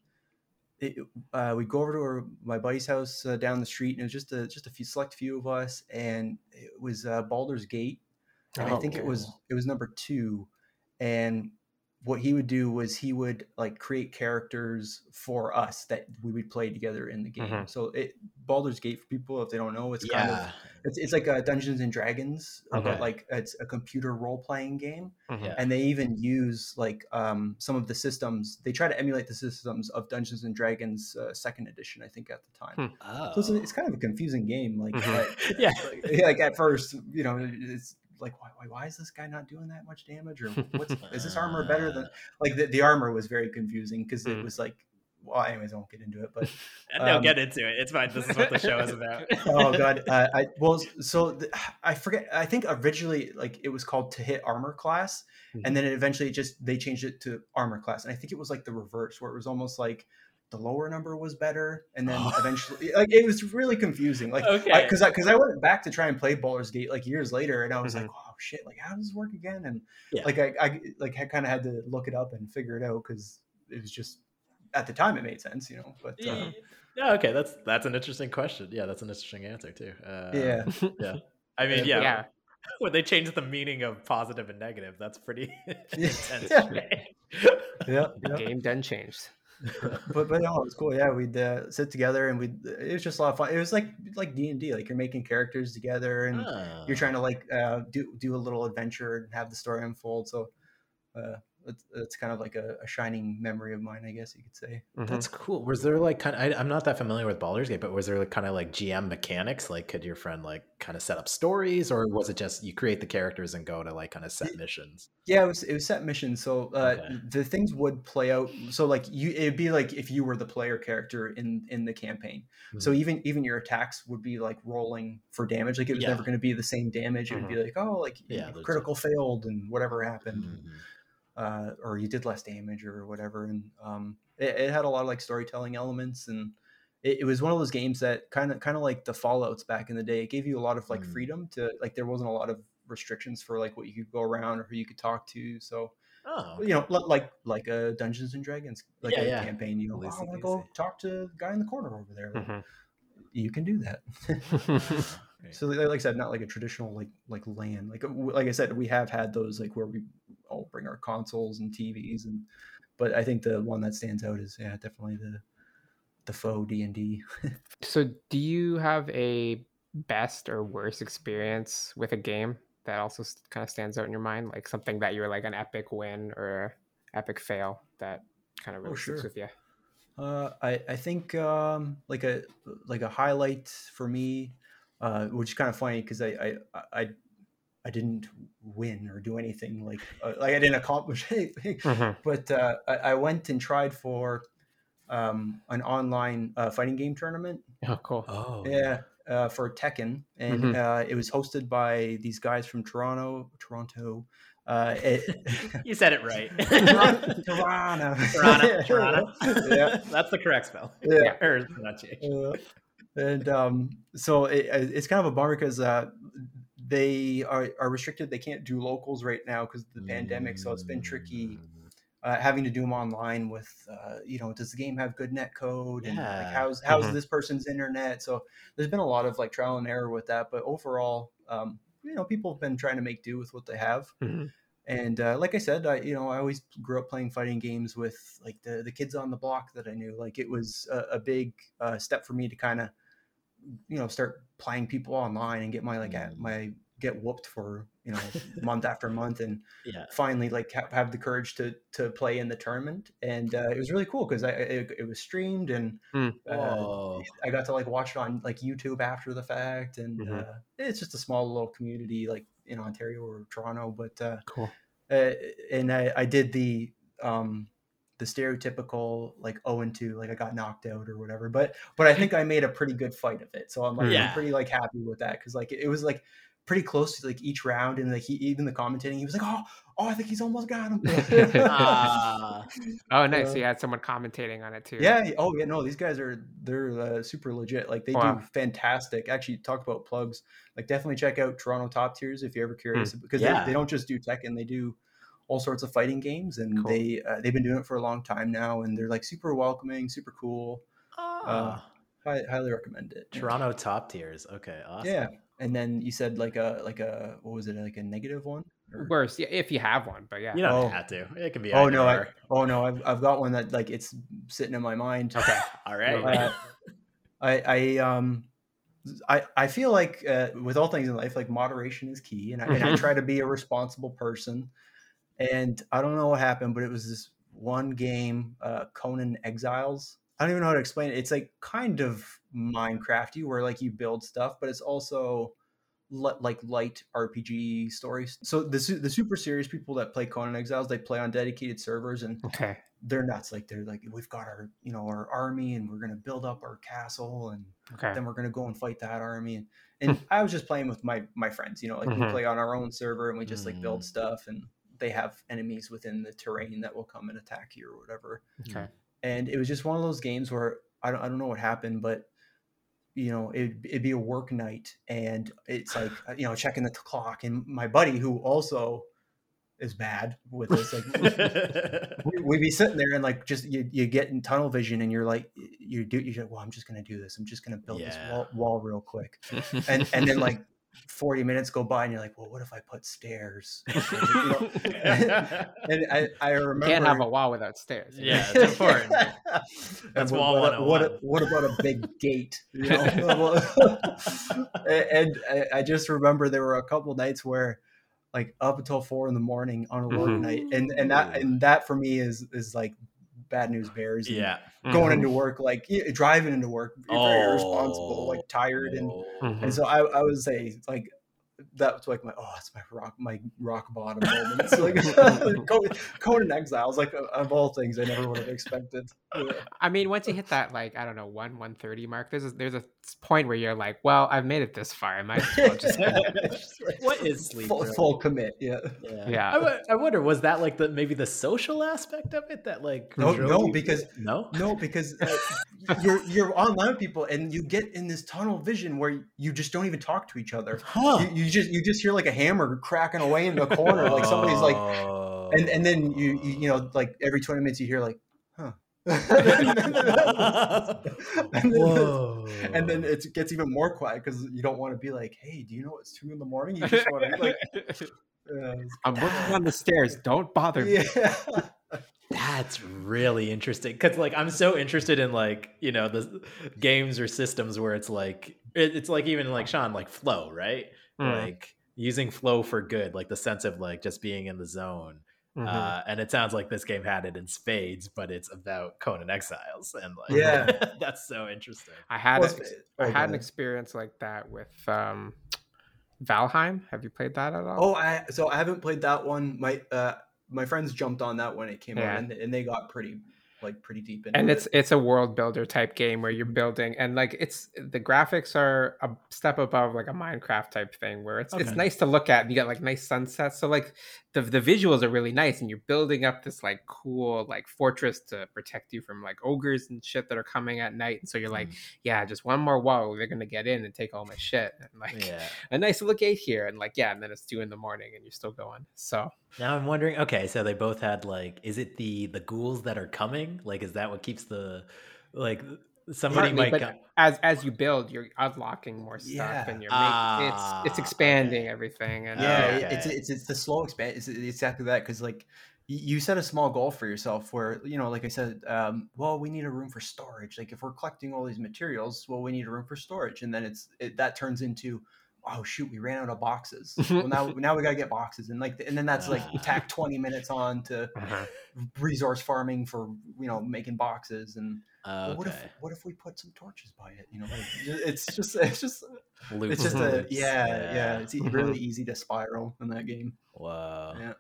it, uh, we'd go over to our, my buddy's house uh, down the street, and it was just a just a few select few of us, and it was uh, Baldur's Gate, and I Oh, think it was it was number two, and what he would do was he would like create characters for us that we would play together in the game. Mhm. So it Baldur's Gate for people if they don't know, it's kind of yeah, it's, it's like a Dungeons and Dragons, uh, Okay. but like it's a computer role playing game, Mhm. And they even use like um, some of the systems. They try to emulate the systems of Dungeons and Dragons uh, Second Edition, I think, at the time. Hmm. oh. So it's, it's kind of a confusing game. Like, Mhm. like, yeah. like, like, at first, you know, it's like why, why, why is this guy not doing that much damage, or what's is this armor better than? Like the, the armor was very confusing because it Mm. was like. Well, anyways, I won't get into it, but no, Um, get into it. It's fine. This is what the show is about. oh god uh, i well so the, i forget i think originally like it was called to hit armor class and then it eventually just they changed it to armor class and i think it was like the reverse where it was almost like the lower number was better and then eventually like it was really confusing like Okay. because I, because I, went back to try and play Baldur's Gate like years later and i was Mhm. like oh shit like how does this work again and Yeah. like i, I like i kind of had to look it up and figure it out because it was just at the time it made sense you know but uh, Yeah, okay, that's that's an interesting question. Yeah, that's an interesting answer too. Uh, yeah yeah. I mean, Yeah. yeah, Yeah. when they change the meaning of positive and negative, that's pretty intense. Yeah. change. yeah, The yeah. game done changed. but but no, it was cool. Yeah, we'd uh, sit together and we would it was just a lot of fun. It was like like D and D, like you're making characters together and you're trying to like uh, do do a little adventure and have the story unfold. So uh, it's, it's kind of like a, a shining memory of mine, I guess you could say. Mhm. That's cool. Was there like kind of, I, I'm not that familiar with Baldur's Gate, but was there like kind of like GM mechanics? Like, could your friend like kind of set up stories, or was it just you create the characters and go to like kind of set missions? Yeah, it was it was set missions. So uh, Okay. the things would play out. So like you, it'd be like if you were the player character in in the campaign. So even even your attacks would be like rolling for damage. Like it was Yeah. never going to be the same damage. It would be like oh like Yeah, you- there's critical failed and whatever happened. Uh, or you did less damage or whatever. And um, it, it had a lot of like storytelling elements, and it, it was one of those games that kind of kind of like the Fallout's back in the day. It gave you a lot of like Mm. freedom to like there wasn't a lot of restrictions for like what you could go around or who you could talk to. So Oh, you know, like like a Dungeons and Dragons like Yeah, a yeah. campaign. You know, oh, I want to go talk to the guy in the corner over there. Mhm. You can do that. So like like I said, not like a traditional like like LAN. Like like I said, we have had those like where we all bring our consoles and TVs and but I think the one that stands out is yeah, definitely the the faux D and D. So, do you have a best or worst experience with a game that also kind of stands out in your mind? Like something that you're like an epic win or epic fail that kind of Oh, really sticks sure. with you? Uh, I I think um, like a like a highlight for me, uh, which is kind of funny because I, I I I didn't win or do anything like uh, like I didn't accomplish anything, Mhm. but uh, I, I went and tried for um, an online uh, fighting game tournament. Oh, cool. oh, Yeah, uh, for Tekken, and Mhm. uh, it was hosted by these guys from Toronto. Toronto. Uh, it, you said it right. Toronto. Toronto, Toronto. Yeah. that's the correct spell. Yeah. or pronunciation. And um, so it, it's kind of a bummer because uh, they are, are restricted. They can't do locals right now because of the pandemic. So it's been tricky uh, having to do them online with, uh, you know, does the game have good net code and like Yeah. how's how's Mhm. this person's internet? So there's been a lot of like trial and error with that. But overall, um, you know, people have been trying to make do with what they have. Mhm. And uh, like I said, I you know I always grew up playing fighting games with like the the kids on the block that I knew. Like it was a, a big uh, step for me to kind of you know start playing people online and get my like Mm. my get whooped for you know month after month and Yeah. finally like ha- have the courage to to play in the tournament and uh, it was really cool because I it, it was streamed and Hmm. uh, I got to like watch it on like YouTube after the fact and Mhm. uh, it's just a small little community like in Ontario or Toronto but uh, Cool. uh, and I, I did the um the stereotypical like 0 and 2 like I got knocked out or whatever but but I think I made a pretty good fight of it so I'm like Yeah. I'm pretty like happy with that because like it was like pretty close to like each round and like he even the commentating he was like oh oh I think he's almost got him Ah. Oh, nice. Uh, So you had someone commentating on it too. yeah oh yeah no these guys are they're uh, super legit like they Wow. do fantastic actually talk about plugs like definitely check out Toronto top tiers if you're ever curious because Yeah. they, they don't just do Tekken they do all sorts of fighting games and Cool. they uh, they've been doing it for a long time now and they're like super welcoming super cool Ah. I highly recommend it Yeah. Toronto top tiers. Okay, awesome. yeah and then you said like a like a what was it like a negative one Or- Worse, yeah, if you have one, but yeah. You don't Oh. have to. It can be. oh no I, oh no, I've I've got one that like it's sitting in my mind Okay. All right. Uh, I, I um I, I feel like uh, with all things in life, like moderation is key, and I, and I try to be a responsible person. And I don't know what happened, but it was this one game, uh, Conan Exiles. I don't even know how to explain it. It's like kind of Minecrafty, where like you build stuff, but it's also li- like light RPG stories. So the su- the super serious people that play Conan Exiles, they play on dedicated servers, and Okay. they're nuts. Like they're like, we've got our you know our army, and we're gonna build up our castle, and Okay. then we're gonna go and fight that army. And, and I was just playing with my my friends, you know, like we Mhm. play on our own server and we just like Mm. build stuff, and they have enemies within the terrain that will come and attack you or whatever. Okay. And it was just one of those games where I don't I don't know what happened, but you know it, it'd be a work night and it's like you know checking the clock and my buddy who also is bad with this like we- we'd be sitting there and like just you, you get in tunnel vision and you're like you do you're like well i'm just gonna do this i'm just gonna build this wall, wall real quick and and then like 40 minutes go by and you're like well what if i put stairs and i i remember Can't have a wall without stairs. Yeah, it's important. And That's what- wall what, what, what about a big gate you know and I, I just remember there were a couple nights where like up until four in the morning on a work Mhm. night and and that and that for me is is like bad news bears and yeah. going Mhm. into work like driving into work you're very irresponsible Oh. like tired and and so I, I would say like that's like my oh it's my rock my rock bottom moments like Conan, Conan Exiles like of all things I never would have expected Yeah. I mean, once you hit that like I don't know one one thirty mark, there's a, there's a point where you're like, well, I've made it this far. I might as well just What is sleep? full, really? full commit yeah Yeah. Yeah. I, I wonder, was that like the maybe the social aspect of it that like No, no, because- no, no because uh, you're you're online with people and you get in this tunnel vision where you just don't even talk to each other huh? you, you just you just hear like a hammer cracking away in the corner like somebody's like and and then you, you you know like every 20 minutes you hear like huh and, then, and then it gets even more quiet because you don't want to be like hey do you know it's two in the morning you just want to be like uh, I'm working on the stairs. Don't bother me. yeah That's really interesting because, like, I'm so interested in like you know the games or systems where it's like it, it's like even like Sean like flow, right? Mm. Like using flow for good, like the sense of like just being in the zone. Mhm. Uh, and it sounds like this game had it in spades, but it's about Conan Exiles, and like Yeah. that's so interesting. I had Well, a- I oh, had an experience like that with um, Valheim. Have you played that at all? oh i so i haven't played that one my uh my friends jumped on that when it came Yeah. out and, and they got pretty like pretty deep into and it. it's it's a world builder type game where you're mm-hmm. building and like it's the graphics are a step above like a minecraft type thing where it's it's nice to look at and you get like nice sunsets. So like the the visuals are really nice and you're building up this like cool like fortress to protect you from like ogres and shit that are coming at night and so you're like mm-hmm. yeah just one more wall they're gonna get in and take all my shit and like Yeah. a nice little gate here and like yeah and then it's two in the morning and you're still going so Now I'm wondering. Okay, so they both had like, is it the the ghouls that are coming? Like, is that what keeps the like somebody Partly, might but come? as as you build, you're unlocking more stuff, Yeah. and you're making Ah, it's it's expanding everything. And yeah Oh, it- it's it's it's the slow expand it's, it's exactly that because like you set a small goal for yourself where you know like i said um, well we need a room for storage like if we're collecting all these materials well we need a room for storage and then it's it, that turns into oh shoot, we ran out of boxes. well, now now we gotta get boxes, and like and then that's like Ah. tack twenty minutes on to Uh-huh. resource farming for you know making boxes and well, okay. what if what if we put some torches by it? You know, like, it's just it's just Loops it's just a loops. yeah yeah. It's really easy to spiral in that game. Wow. Yeah.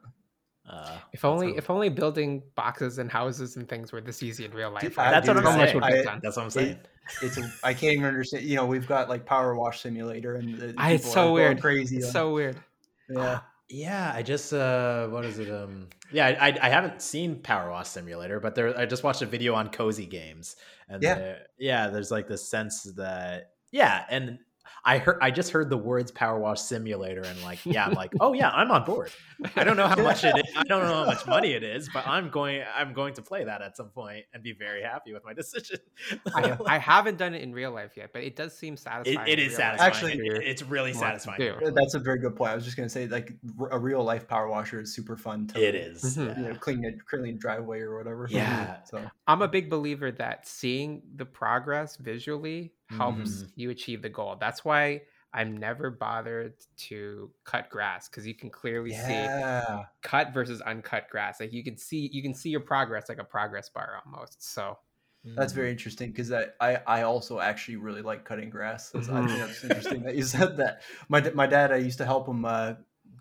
Uh, If only sounds- if only building boxes and houses and things were this easy in real life. Dude, right? that's what I'm So saying. would I- That's what I'm saying. It- it's a, I can't even understand. You know, we've got like Power Wash Simulator, and the, I- it's so weird. crazy. It's on- so weird. yeah. Yeah, I just uh what is it? Um yeah, I I, I haven't seen Power Wash Simulator, but there I just watched a video on cozy games. And Yeah. there- yeah, there's like this sense that yeah, and I heard I just heard the words Power Wash Simulator and like, yeah, I'm like, oh yeah, I'm on board. I don't know how much it is. I don't know how much money it is, but I'm going I'm going to play that at some point and be very happy with my decision. I, I haven't done it in real life yet, but it does seem satisfying. it in is life. satisfying. Actually, It- it's really want satisfying. do. That's a very good point. I was just gonna say, like a real life power washer is super fun. To It is. Mhm. yeah. you know, clean a clean driveway or whatever. Yeah. So I'm a big believer that seeing the progress visually helps Mhm. you achieve the goal. That's why I'm never bothered to cut grass because you can clearly see cut versus uncut grass. Like you can see you can see your progress like a progress bar almost. So that's Mm. very interesting because I, I I also actually really like cutting grass. That's, I think Mhm. that's interesting that you said that. My my dad, I used to help him, uh,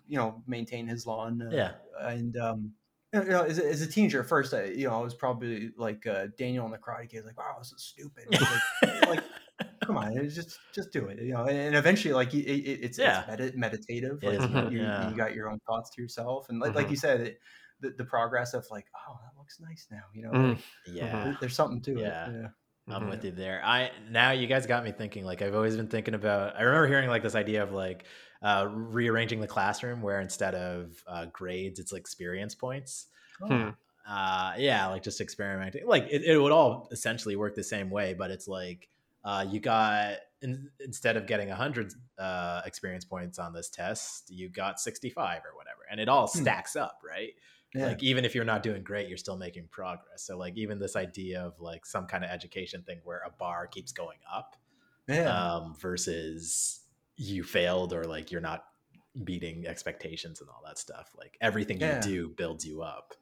you know, maintain his lawn. Uh, Yeah. and um. You know, as a, as a teenager, at first, I, you know, I was probably like uh, Daniel in the Karate Kid, like, "Wow, this is stupid." Like, like, come on, just just do it, you know. And, eventually, like, it, it, it's, Yeah. it's medi- meditative. Like, is you, yeah. you got your own thoughts to yourself, and like, like Mhm. you said, it, the, the progress of like, oh, that looks nice now, you know. Mm. like, Yeah. there- there's something to Yeah. it. Yeah. I'm with you there. I now you guys got me thinking. Like I've always been thinking about. I remember hearing like this idea of like uh, rearranging the classroom, where instead of uh, grades, it's like experience points. Hmm. Uh, yeah, like just experimenting. Like it, it would all essentially work the same way, but it's like uh, you got in, instead of getting hundred uh, experience points on this test, you got sixty five or whatever, and it all Hmm. stacks up, right? Yeah. like even if you're not doing great you're still making progress so like even this idea of like some kind of education thing where a bar keeps going up yeah. um versus you failed or like you're not beating expectations and all that stuff like everything Yeah. you do builds you up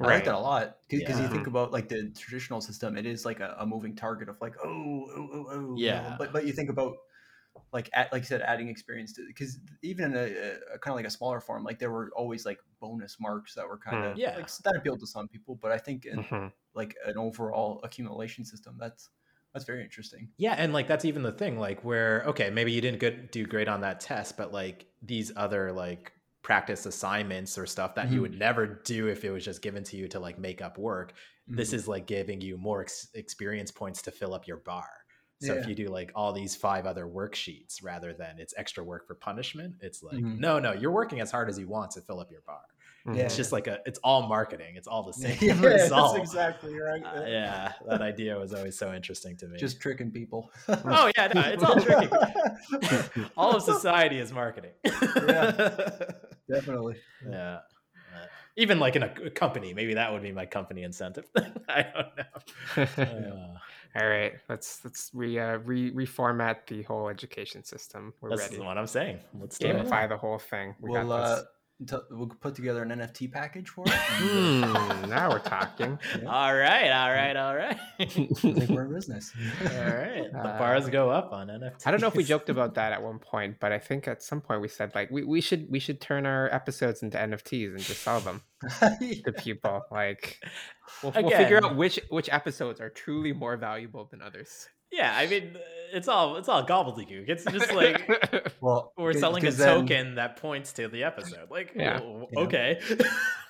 I like Right. that a lot because Yeah. you think about like the traditional system, it is like a, a moving target of like oh oh oh, oh you know, Yeah. But but you think about like at, like you said, adding experience to because even in a, a, kind of like a smaller form, like there were always like bonus marks that were kind of Hmm. Yeah. like that appealed to some people. But I think in Mhm. like an overall accumulation system, that's that's very interesting. yeah and like that's even the thing like where okay maybe you didn't good, do great on that test but like these other like practice assignments or stuff that you Mhm. would never do if it was just given to you to like make up work this Mhm. is like giving you more ex- experience points to fill up your bar. So if you do like all these five other worksheets rather than it's extra work for punishment, it's like Mhm. no, no, you're working as hard as you want to fill up your bar. Yeah. It's just like a, it's all marketing. It's all the same yeah, that's result. exactly right. Uh, yeah, that idea was always so interesting to me. Just tricking people. oh yeah, no, it's all tricking. all of society is marketing. Definitely. yeah. Uh, even like in a, a company, maybe that would be my company incentive. I don't know. Uh, All right, let's let's re, uh, re reformat the whole education system. We're ready. That's ready. what I'm saying. Let's do it. Gamify the whole thing. We We'll got this. t- we'll put together an NFT package for it. and, uh, Hmm, now we're talking. All right, all right, all right. I think we're in business. all right. The Uh, bars go up on NFT. I don't know if we joked about that at one point, but I think at some point we said like we, we should we should turn our episodes into NFTs and just sell them to people. Like we'll, we'll figure out which which episodes are truly more valuable than others. Yeah, I mean, it's all it's all gobbledygook. It's just like well, we're selling a then- token that points to the episode. Like, Yeah. w- Yeah. okay.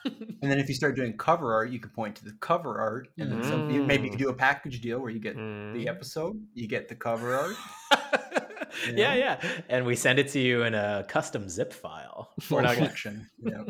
And then if you start doing cover art, you can point to the cover art, and then some, you, maybe you can do a package deal where you get Mm. the episode, you get the cover art. yeah, yeah. And we send it to you in a custom zip file. We're full not gonna. collection. Yeah.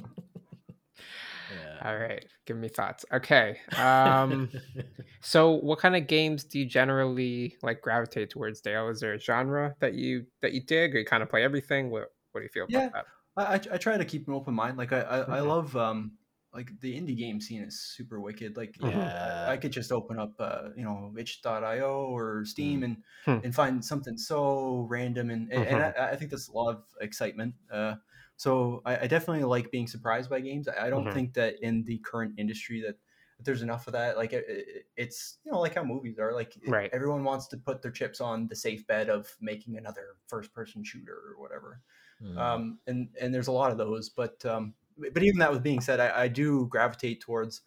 Yeah. All right, give me thoughts. Okay. Um so what kind of games do you generally like gravitate towards, Dale? Is there a genre that you that you dig or you kind of play everything? What what do you feel about that? I, I, I try to keep an open mind. Like I, I, I Mhm. love um like the indie game scene is super wicked. Like Mhm. Yeah. I could just open up uh, you know itch.io or Steam and Hmm. and find something so random and and, and I, I think that's a lot of excitement. Uh, so I, I definitely like being surprised by games. I, I don't Mhm. think that in the current industry that, that there's enough of that. Like it, it- it's you know like how movies are. Like Right. everyone wants to put their chips on the safe bet of making another first person shooter or whatever Mm. um, and and there's a lot of those. But um, but even that with being said, I, I do gravitate towards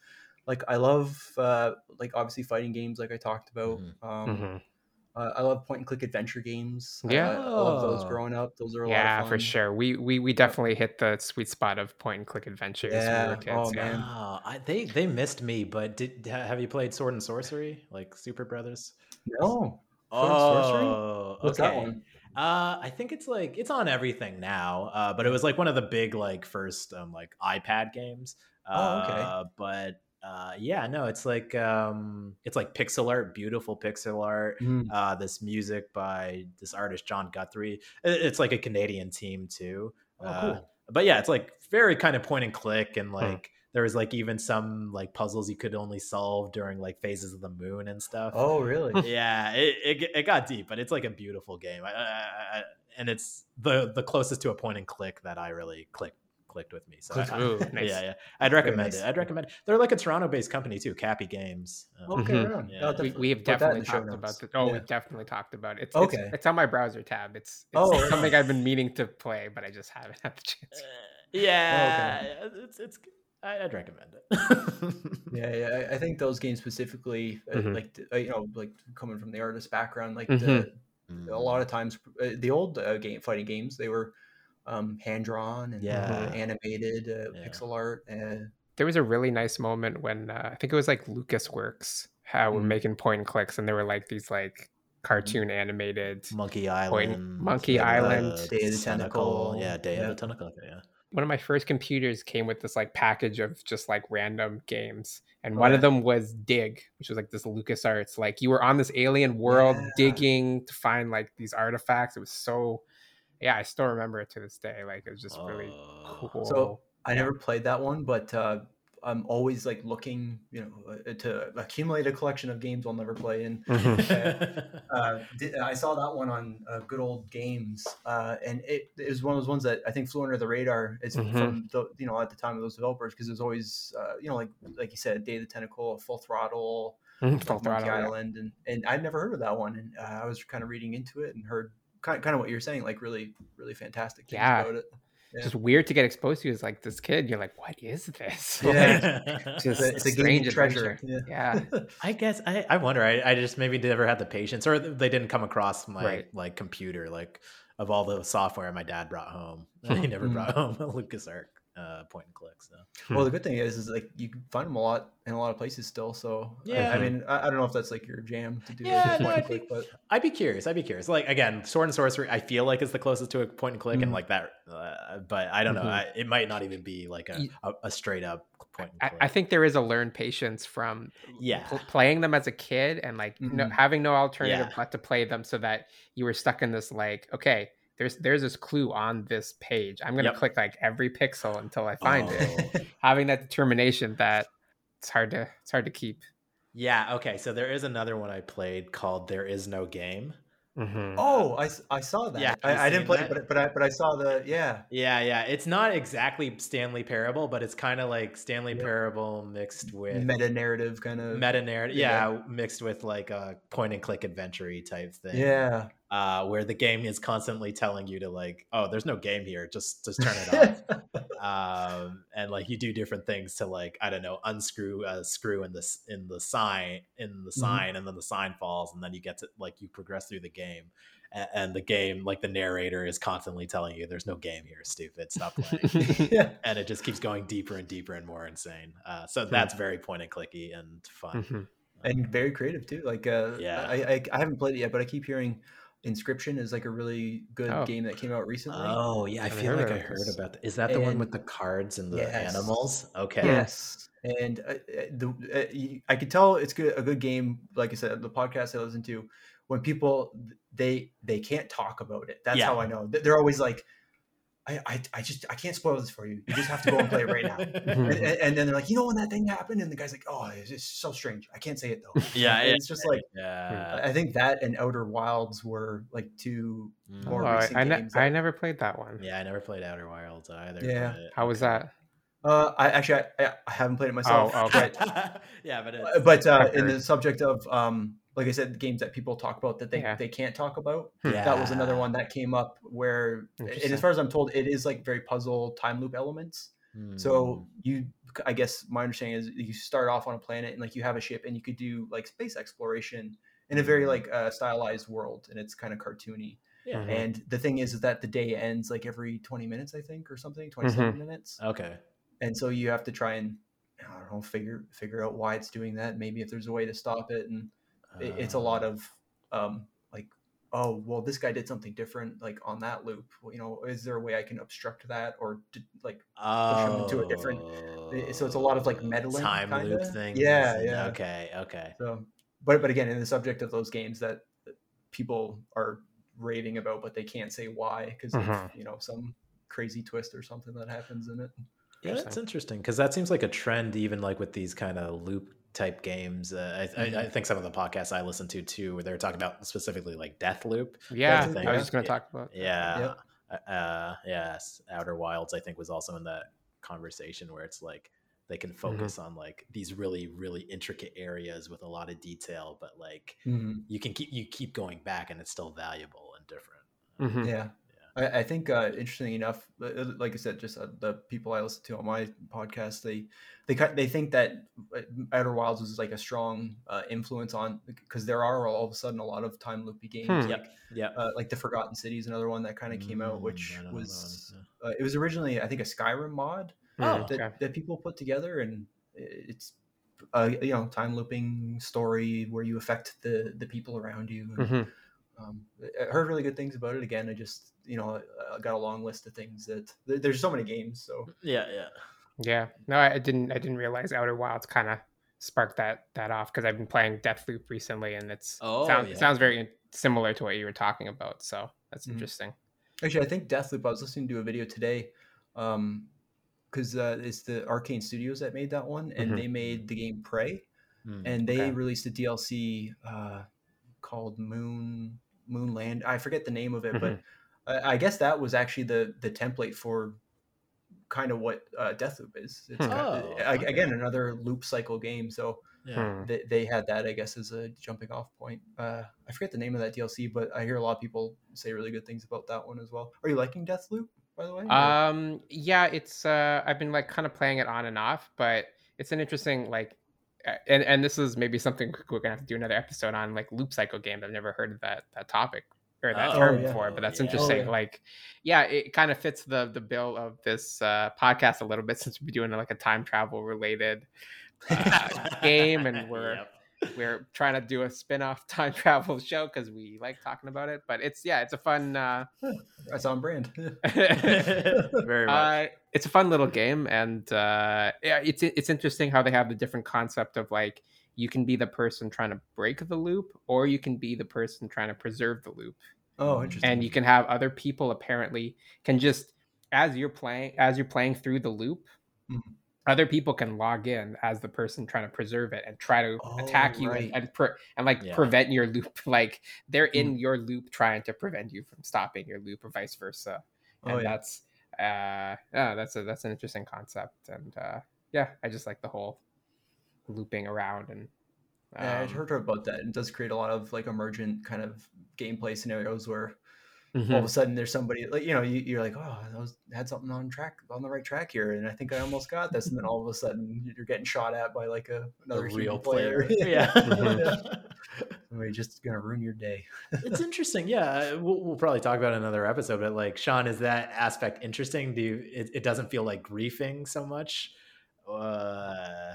like I love uh, like obviously fighting games, like I talked about. Mhm. Um, Mhm. Uh, I love point and click adventure games. Yeah. I, I love those growing up. Those are a Yeah, lot of fun. for sure. We we we definitely hit the sweet spot of point and click adventures when we Yeah. were kids. Oh, yeah. man. Wow, I, they they missed me, but did have you played Sword and Sorcery like Superbrothers? No, Sword and Sorcery? Oh, what's okay. that one? Uh, I think it's like it's on everything now. Uh, but it was like one of the big like first um like iPad games. Oh, okay. Uh, but uh, yeah, no, it's like um, it's like pixel art, beautiful pixel art. Mm. Uh, this music by this artist John Guthrie. It's like a Canadian team too. Oh, Uh, cool. but yeah, it's like very kind of point and click, and like there was like even some like puzzles you could only solve during like phases of the moon and stuff. Oh, really? yeah, it, it it got deep, but it's like a beautiful game, I, I, I, and it's the the closest to a point and click that I really clicked clicked with me. So I- I- Ooh, nice. yeah, yeah, I'd recommend nice. it. I'd recommend. It. They're like a Toronto-based company too, Capy Games. Um, Okay, Mhm. Yeah. We, we have put that in definitely talked notes. about this. Oh, Yeah. we've definitely talked about it. It's, Okay. it's, it's on my browser tab. It's, it's Oh, something. I've been meaning to play, but I just haven't had the chance. yeah, it's it's. I- I'd recommend it. Yeah, yeah. I- I think those games specifically, uh, Mhm. like uh, you know, like coming from the artist background, like Mhm. the Mm. a lot of times uh, the old uh, game fighting games they were um, hand drawn and Yeah. animated uh, Yeah. pixel art. Uh, There was a really nice moment when uh, I think it was like LucasArts how we're Mhm. making point and clicks, and there were like these like cartoon animated. Monkey Point- Island, Monkey uh, Island. Day of the Tentacle, yeah, Day yeah. of the Tentacle, yeah. One of my first computers came with this like package of just like random games, and Oh, one yeah. of them was Dig, which was like this LucasArts. Like you were on this alien world Yeah. digging to find like these artifacts. It was so, yeah, I still remember it to this day. Like it was just really Oh. cool. So I never played that one, but uh, I'm always like looking, you know, uh, to accumulate a collection of games I'll never play. And uh, I saw that one on uh, Good Old Games, uh, and it, it was one of those ones that I think flew under the radar. It's Mhm. from the, you know at the time of those developers because it was always uh, you know like like you said, Day of the Tentacle, Full Throttle, Full like Throttle, Monkey yeah. Island, and and I'd never heard of that one, and uh, I was kind of reading into it and heard kind kind of what you're saying, like really really fantastic things Yeah. about it. Yeah. just weird to get exposed to is like this kid. You're like, what is this? Yeah. Like, It's just a, it's a strange treasure. Yeah. Yeah. I guess I, I wonder. I, I just maybe never had the patience, or they didn't come across my Right. like computer, like of all the software my dad brought home. he never Mhm. brought home a LucasArts uh, point and click. So Well, the good thing is, is like you can find them a lot in a lot of places still. So Yeah. I, mean, I, I don't know if that's like your jam to do. Yeah, point no, and I click, think- but I'd be curious. I'd be curious. Like again, Sword and Sorcery, I feel like is the closest to a point and click, and Mhm. like that. Uh, but I don't know. Mhm. I, it might not even be like a a straight up point and I, click. I think there is a learned patience from yeah. pl- playing them as a kid and like no, Mhm. having no alternative Yeah. but to play them so that you were stuck in this like okay there's there's this clue on this page i'm gonna Yep. click like every pixel until i find it Oh. having that determination that it's hard to it's hard to keep Yeah. Okay. So there is another one I played called "There Is No Game." Mhm. oh, I saw that. Yeah, I, I didn't play that? it, but but I but I saw the yeah. Yeah, yeah. It's not exactly Stanley Parable, but it's kind of like Stanley Yep. Parable mixed with Meta narrative kind of. meta narrative. yeah. Yeah, mixed with like a point and click adventure type thing. Yeah. Uh, where the game is constantly telling you to like, oh, there's no game here. Just just turn it off. um, and like you do different things to like I don't know unscrew a screw in this in the sign in the sign, and then the sign falls, and then you get to like you progress through the game, and, and the game like the narrator is constantly telling you there's no game here, stupid, stop playing. yeah. and it just keeps going deeper and deeper and more insane. Uh, so that's very point and clicky and fun. Mhm. And very creative too. Like uh, Yeah. I, I I haven't played it yet, but I keep hearing Inscription is like a really good Oh. game that came out recently. Oh yeah, I Haven't feel like I heard about that. Is that the one with the cards and the Yes. animals? Okay. Yes, and uh, uh, the uh, y- I could tell it's good a good game. Like I said, the podcast I listen to, when people they they can't talk about it. That's Yeah. how I know. They're always like, I, I, I just I can't spoil this for you. You just have to go and play it right now. and, and- and then they're like, you know when that thing happened, and the guy's like, oh, it's, it's so strange. I can't say it though. yeah, And it's just like yeah. I think that and Outer Wilds were like two. Mm. More Oh, I, recent I, ne- games I that- never played that one. Yeah, I never played Outer Wilds either. Yeah. but- How was that? Uh, I actually I, I haven't played it myself. Oh, but yeah, but it's, but uh, in the subject of um, like I said, games that people talk about that they, Yeah. they can't talk about. yeah. That was another one that came up where, and as far as I'm told, it is like very puzzle time loop elements. So you, I guess my understanding is you start off on a planet and like you have a ship and you could do like space exploration in a very like uh, stylized world and it's kind of cartoony. yeah. Mhm. And the thing is, is that the day ends like every 20 minutes, I think, or something, 27 minutes. Okay. and so you have to try and I don't know figure figure out why it's doing that. Maybe if there's a way to stop it, and it, it's a lot Uh, of um, like, oh well, this guy did something different like on that loop. You know, is there a way I can obstruct that or d- like? oh, them into a different- so it's a lot of, like, meddling, time kinda? things. Yeah, yeah. Okay, okay. So, but but again, in the subject of those games that people are raving about, but they can't say why because of Mhm. you know some crazy twist or something that happens in it. Yeah, that's interesting because that seems like a trend, even like with these kind of loop type games. Uh, I, I, I think some of the podcasts I listen to too, where they were talking about specifically like Death Loop. Yeah, the thing, I was just going to talk about. Yeah. Uh, yes. Outer Wilds, I think, was also in that conversation where it's like they can focus on like these really, really intricate areas with a lot of detail, but like you can keep you keep going back and it's still valuable and different. Mhm. Yeah. I, I think, uh, interestingly enough, uh, like I said, just uh, the people I listen to on my podcast, they they they think that uh, Outer Wilds was like a strong uh, influence on because there are all of a sudden a lot of time loopy games, Hmm. like Yep. uh, like the Forgotten City is another one that kind of came out, Mm, which I don't know that was uh, it was originally I think a Skyrim mod Oh, Mm, that, okay. that people put together, and it's a you know time looping story where you affect the the people around you. And, Mhm. Um, I heard really good things about it. Again, I just you know I got a long list of things that there's so many games. So Yeah, yeah. Yeah, no, I didn't. I didn't realize Outer Wilds kind of sparked that that off because I've been playing Deathloop recently, and it's Oh, sound, yeah. it sounds very similar to what you were talking about. So that's Mhm. interesting. actually, I think Deathloop. I was listening to a video today, um, because uh, it's the Arkane Studios that made that one, and Mhm. they made the game Prey, Mm. and they Okay. released a DLC uh, called Moon Moonland. I forget the name of it, Mm-hmm. but I, I guess that was actually the the template for kind of what uh, Deathloop is. It's Hmm. kind of- Oh, okay. again another loop cycle game. So yeah. Hmm. they, they had that, I guess, as a jumping off point. Uh, I forget the name of that DLC, but I hear a lot of people say really good things about that one as well. Are you liking Deathloop, by the way? Um, yeah, it's uh, I've been like kind of playing it on and off, but it's an interesting like, and and this is maybe something we're gonna have to do another episode on like loop cycle games. I've never heard of that that topic or that Oh, term yeah. before, but that's yeah. Oh, interesting. yeah. Like, yeah, it kind of fits the the bill of this uh, podcast a little bit since we're doing like a time travel related uh, game, and we're Yep. We're trying to do a spin-off time travel show because we like talking about it. But it's yeah, it's a fun. Uh, That's on brand. very much. uh, it's a fun little game, and uh, yeah, it's it's interesting how they have the different concept of like you can be the person trying to break the loop, or you can be the person trying to preserve the loop, oh, interesting. and you can have other people apparently can just as you're playing as you're playing through the loop. Mhm. Other people can log in as the person trying to preserve it and try to attack Oh, you right. and and, pre- and like Yeah. prevent your loop. Like they're Mm. in your loop trying to prevent you from stopping your loop, or vice versa and oh, yeah. that's uh yeah that's a that's an interesting concept and uh yeah i just like the whole looping around and Yeah, I um, heard about that. It does create a lot of like emergent kind of gameplay scenarios where all of mhm. a sudden there's somebody like you know you, you're like oh I was had something on track on the right track here and I think I almost got this and then all of a sudden you're getting shot at by like a another a real player. yeah, Mhm. Somebody just gonna ruin your day. it's interesting. Yeah, we'll, we'll probably talk about it in another episode. But like, Sean, is that aspect interesting? Do you? It, it doesn't feel like griefing so much. Uh,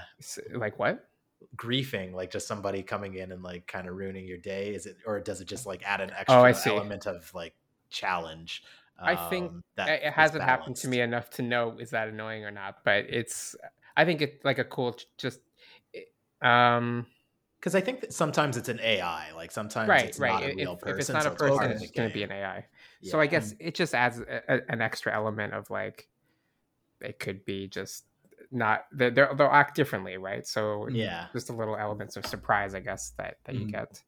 like what griefing, like just somebody coming in and like kind of ruining your day. Is it, or does it just like add an extra Oh, I see. element of like challenge? I think um, that it hasn't happened to me enough to know is that annoying or not but it's i think it's like a cool just um because I think that sometimes it's an AI. Like sometimes right, it's right. not a If, real if person. it's not so a person, it's just going to be an AI. So I Yeah. guess it just adds a, a- an extra element of like it could be just not they they'll, they'll act differently, right? So Yeah. just a little elements of surprise, I guess that that you Mhm. get.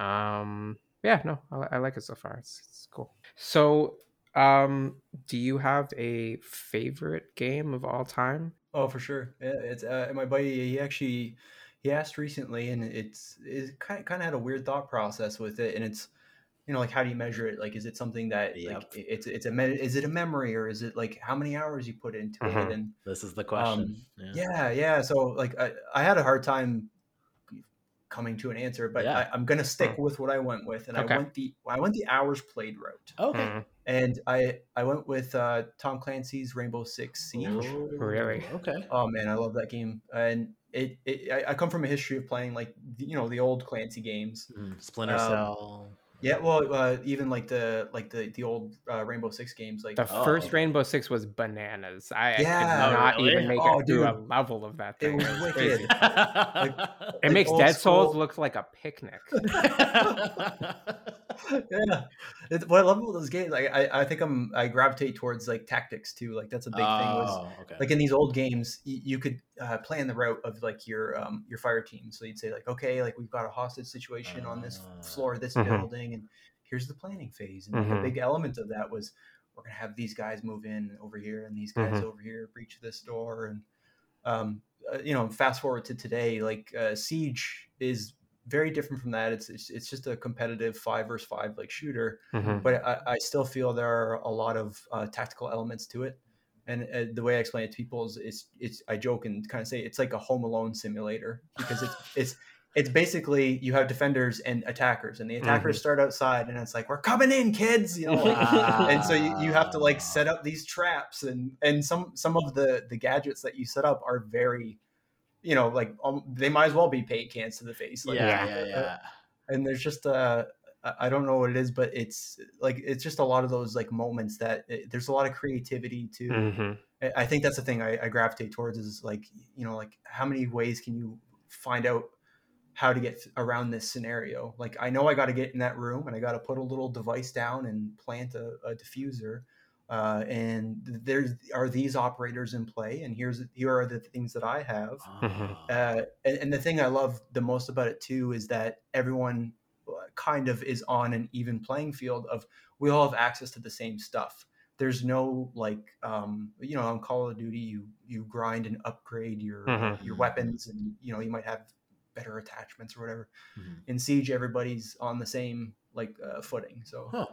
Um, yeah, no, I, I like it so far. It's, it's cool. So, um, do you have a favorite game of all time? Oh, for sure. It's uh, my buddy. He actually he asked recently, and it's it kind of, kind of had a weird thought process with it, and it's you know like how do you measure it? Like, is it something that Yep. like it- it's it's a me- is it a memory or is it like how many hours you put into Mhm. it? And This is the question. Um, yeah, yeah. So like I, I had a hard time coming to an answer, but Yeah. I, I'm gonna stick with what I went with, and Okay. I went the I went the hours played route, Okay. Mm, and I I went with uh, Tom Clancy's Rainbow Six Siege. Ooh, Really? Okay. Oh man, I love that game, and it, it I, I come from a history of playing like the- you know the old Clancy games. Mm, Splinter Um, Cell. Yeah, well, uh, even like the like the the old uh, Rainbow Six games, like The Oh. first Rainbow Six was bananas. I, I Yeah. could not really? even make Oh, it through a level of that thing. It was wicked. crazy. It like makes Dead Souls look like a picnic. yeah, it's, what I love about those games, like I, I think I'm I gravitate towards like tactics too. Like that's a big thing. Was Oh, okay. like in these old games, you, you could uh, plan the route of like your um your fire team. So you'd say like, okay, like we've got a hostage situation on this floor of this Mhm. building, and here's the planning phase. And like, Mhm. a big element of that was we're gonna have these guys move in over here, and these guys Mhm. over here breach this door, and um, uh, you know, fast forward to today, like uh, Siege is very different from that. It's, it's it's just a competitive five versus five like shooter Mhm. but I, I still feel there are a lot of uh, tactical elements to it. And uh, the way I explain it to people is, it's, it's I joke and kind of say it's like a Home Alone simulator because it's it's it's basically you have defenders and attackers, and the attackers start outside, and it's like we're coming in, kids, you know. like- and so you, you have to like set up these traps, and and some some of the the gadgets that you set up are very, you know, like um, they might as well be paint cans to the face. Like, yeah, Yeah. yeah, yeah. and there's just uh I- I don't know what it is, but it's like it's just a lot of those like moments that it, there's a lot of creativity too. Mhm. I- I think that's the thing I, I gravitate towards is like you know like how many ways can you find out how to get around this scenario? Like I know I got to get in that room and I got to put a little device down and plant a, a diffuser. Uh, and there's are these operators in play, and here's here are the things that I have. Ah. Uh, and, and the thing I love the most about it too is that everyone uh, kind of is on an even playing field of we all have access to the same stuff. There's no like um, you know on Call of Duty you you grind and upgrade your Mhm. your weapons and you know you might have better attachments or whatever. Mhm. In Siege everybody's on the same like uh, footing. So Huh.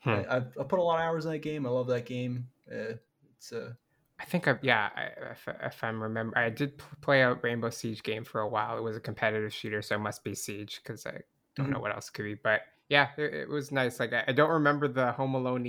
Hmm. I, I put a lot of hours in that game. I love that game. Uh, it's uh, I think I yeah, I, if, if I'm remember, I did play a Rainbow Siege game for a while. It was a competitive shooter, so it must be Siege because I don't know what else could be. But yeah, it, it was nice. Like I, I don't remember the Home Alone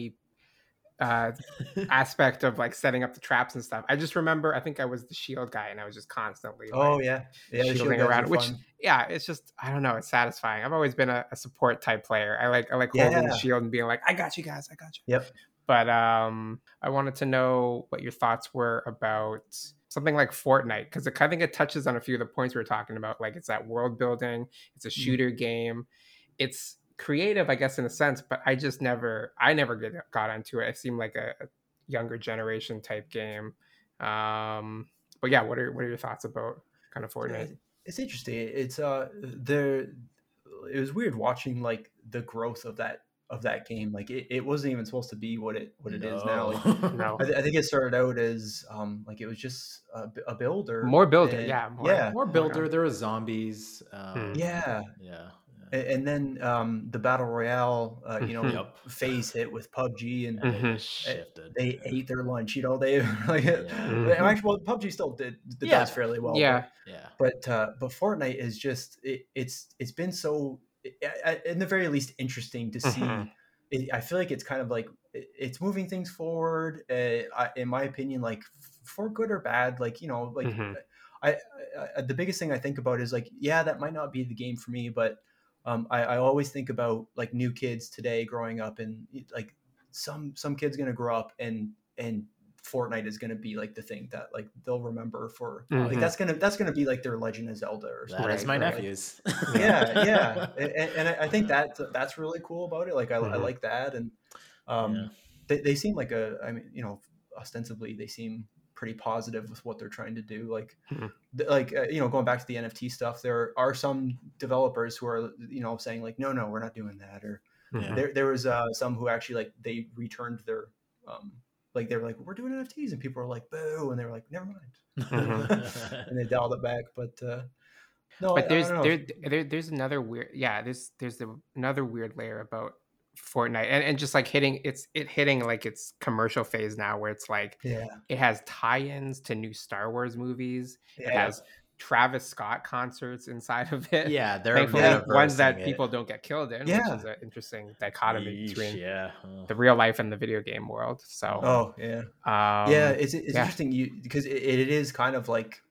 uh, aspect of like setting up the traps and stuff. I just remember I think I was the shield guy and I was just constantly oh like, yeah yeah the shield shielding around, which fun. yeah, it's just I don't know, it's satisfying. I've always been a, a support type player. I like I like holding Yeah. the shield and being like, I got you guys, I got you. Yep. But um, I wanted to know what your thoughts were about something like Fortnite because I think it touches on a few of the points we were talking about. Like it's that world building, it's a Mm-hmm. shooter game, it's creative, I guess, in a sense. But I just never, I never get, got into it. It seemed like a, a younger generation type game. Um, but yeah, what are what are your thoughts about kind of Yeah, Fortnite? it's interesting it's uh there it was weird watching like the growth of that of that game like it, it wasn't even supposed to be what it what it is now like, No. I, th- I think it started out as um like it was just a builder More builder, and- yeah, more- yeah More builder. There are zombies. Um, yeah Yeah. And, and then um the battle royale uh, you know. Yep. phase hit with pubg and And it just shifted. they ate their lunch you know they like Yeah. Actually well pubg still did, did Yeah. does fairly well but- yeah, Yeah. but uh, but Fortnite is just it, it's it's been so i- i- in the very least interesting to see. Mhm. It, I feel like it's kind of like it- it's moving things forward. Uh, I, in my opinion, like for good or bad. Like you know, like. I, I, I the biggest thing I think about is like yeah, that might not be the game for me, but um, I, I always think about like new kids today growing up and like some some kids gonna grow up and and Fortnite is going to be like the thing that like they'll remember for Mhm. like that's gonna that's gonna be like their Legend of Zelda or That something. is my right, right. nephews. yeah, yeah, and, and I- I think that that's really cool about it. Like I, I Mhm. like that, and um, Yeah. they they seem like a. I mean, you know, ostensibly they seem pretty positive with what they're trying to do. Like, Mhm. th- like uh, you know, going back to the NFT stuff, there are some developers who are you know saying like, no, no, we're not doing that, or Yeah. there there was uh, some who actually like they returned their um like they were like we're doing NFTs and people were like boo and they were like never mind and they dialed it back but uh no but I there's don't there, there there's another weird yeah there's there's the, another weird layer about Fortnite and, and just like hitting it's it hitting like its commercial phase now where it's like yeah it has tie-ins to new Star Wars movies it has Travis Scott concerts inside of it yeah, they're thankfully ones that it. people don't get killed in Yeah. which is an interesting dichotomy Yeesh, between yeah. Oh. the real life and the video game world so oh yeah um, yeah it's, it's yeah. interesting you because it, it is kind of like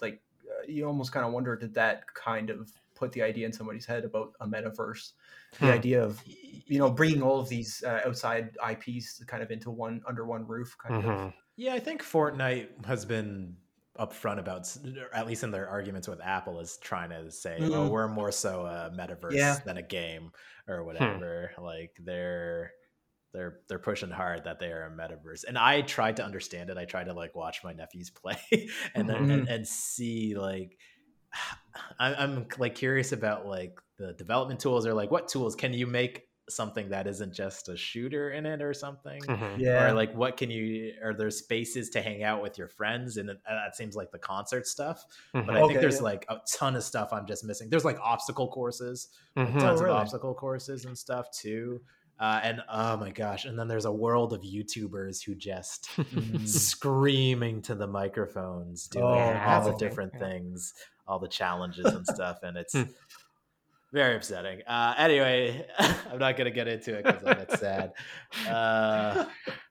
like uh, you almost kind of wonder did that kind of put the idea in somebody's head about a metaverse the Hmm. idea of you know bringing all of these uh, outside ips kind of into one under one roof kind of mhm. Yeah, I think Fortnite has been upfront about, at least in their arguments with Apple, is trying to say, "Oh, Mhm. we're more so a metaverse Yeah. than a game or whatever." Like they're they're they're pushing hard that they are a metaverse, and I tried to understand it. I tried to like watch my nephews play and then and, and see like. I- I'm like curious about like the development tools or like what tools can you make something that isn't just a shooter in it or something Mhm. yeah or like what can you are there spaces to hang out with your friends and uh, that seems like the concert stuff but Mhm. i think there's yeah. like a ton of stuff i'm just missing there's like obstacle courses like, Mhm. tons Oh, really? of obstacle courses and stuff too uh, and oh my gosh and then there's a world of youtubers who just Mm. screaming to the microphones doing Oh, all the different yeah. things all the challenges and stuff and it's Hmm. very upsetting uh anyway i'm not gonna get into it because i'm bit sad uh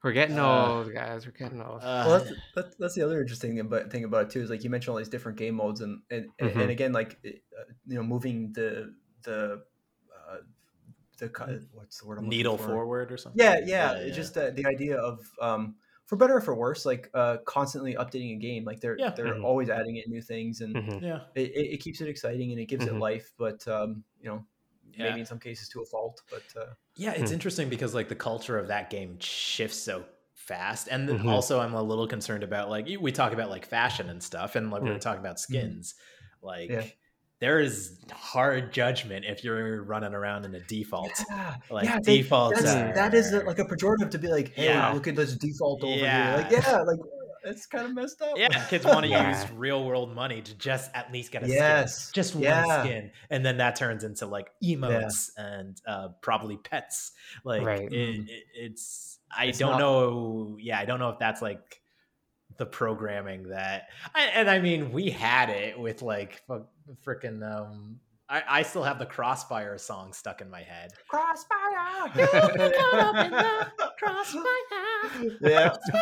we're getting Uh, old guys we're getting old uh, well, that's, that's that's the other interesting thing about thing about it too is like you mentioned all these different game modes and and, and- Mhm. and again like uh, you know moving the the uh, the what's the word I'm needle for? forward or something Yeah, yeah, it's just uh, the idea of um for better or for worse, like uh constantly updating a game. Like they're Yeah. they're Mhm. always adding in new things and Mhm. yeah it, it, it keeps it exciting and it gives Mhm. it life. But um you know Yeah. maybe in some cases to a fault. But uh, Yeah, it's Hmm. interesting because like the culture of that game shifts so fast, and then Mhm. also I'm a little concerned about like we talk about like fashion and stuff, and like we were Mm. talking about skins, like. Yeah. There is hard judgment if you're running around in a default. yeah, Like yeah, they- defaults that's, are that is like a pejorative to be like, hey, Yeah. look at this default over Yeah. here. Like yeah, like it's kind of messed up. yeah, kids want to Yeah. use real world money to just at least get a Yes. skin, just one skin, and then that turns into like emotes and uh, probably pets. Like Right. it, Mhm. it- it's I It's don't not- know. Yeah, I don't know if that's like the programming that. I, and I mean, we had it with like freaking. Um, I, I still have the Crossfire song stuck in my head. Crossfire. building up in the Yeah. yeah.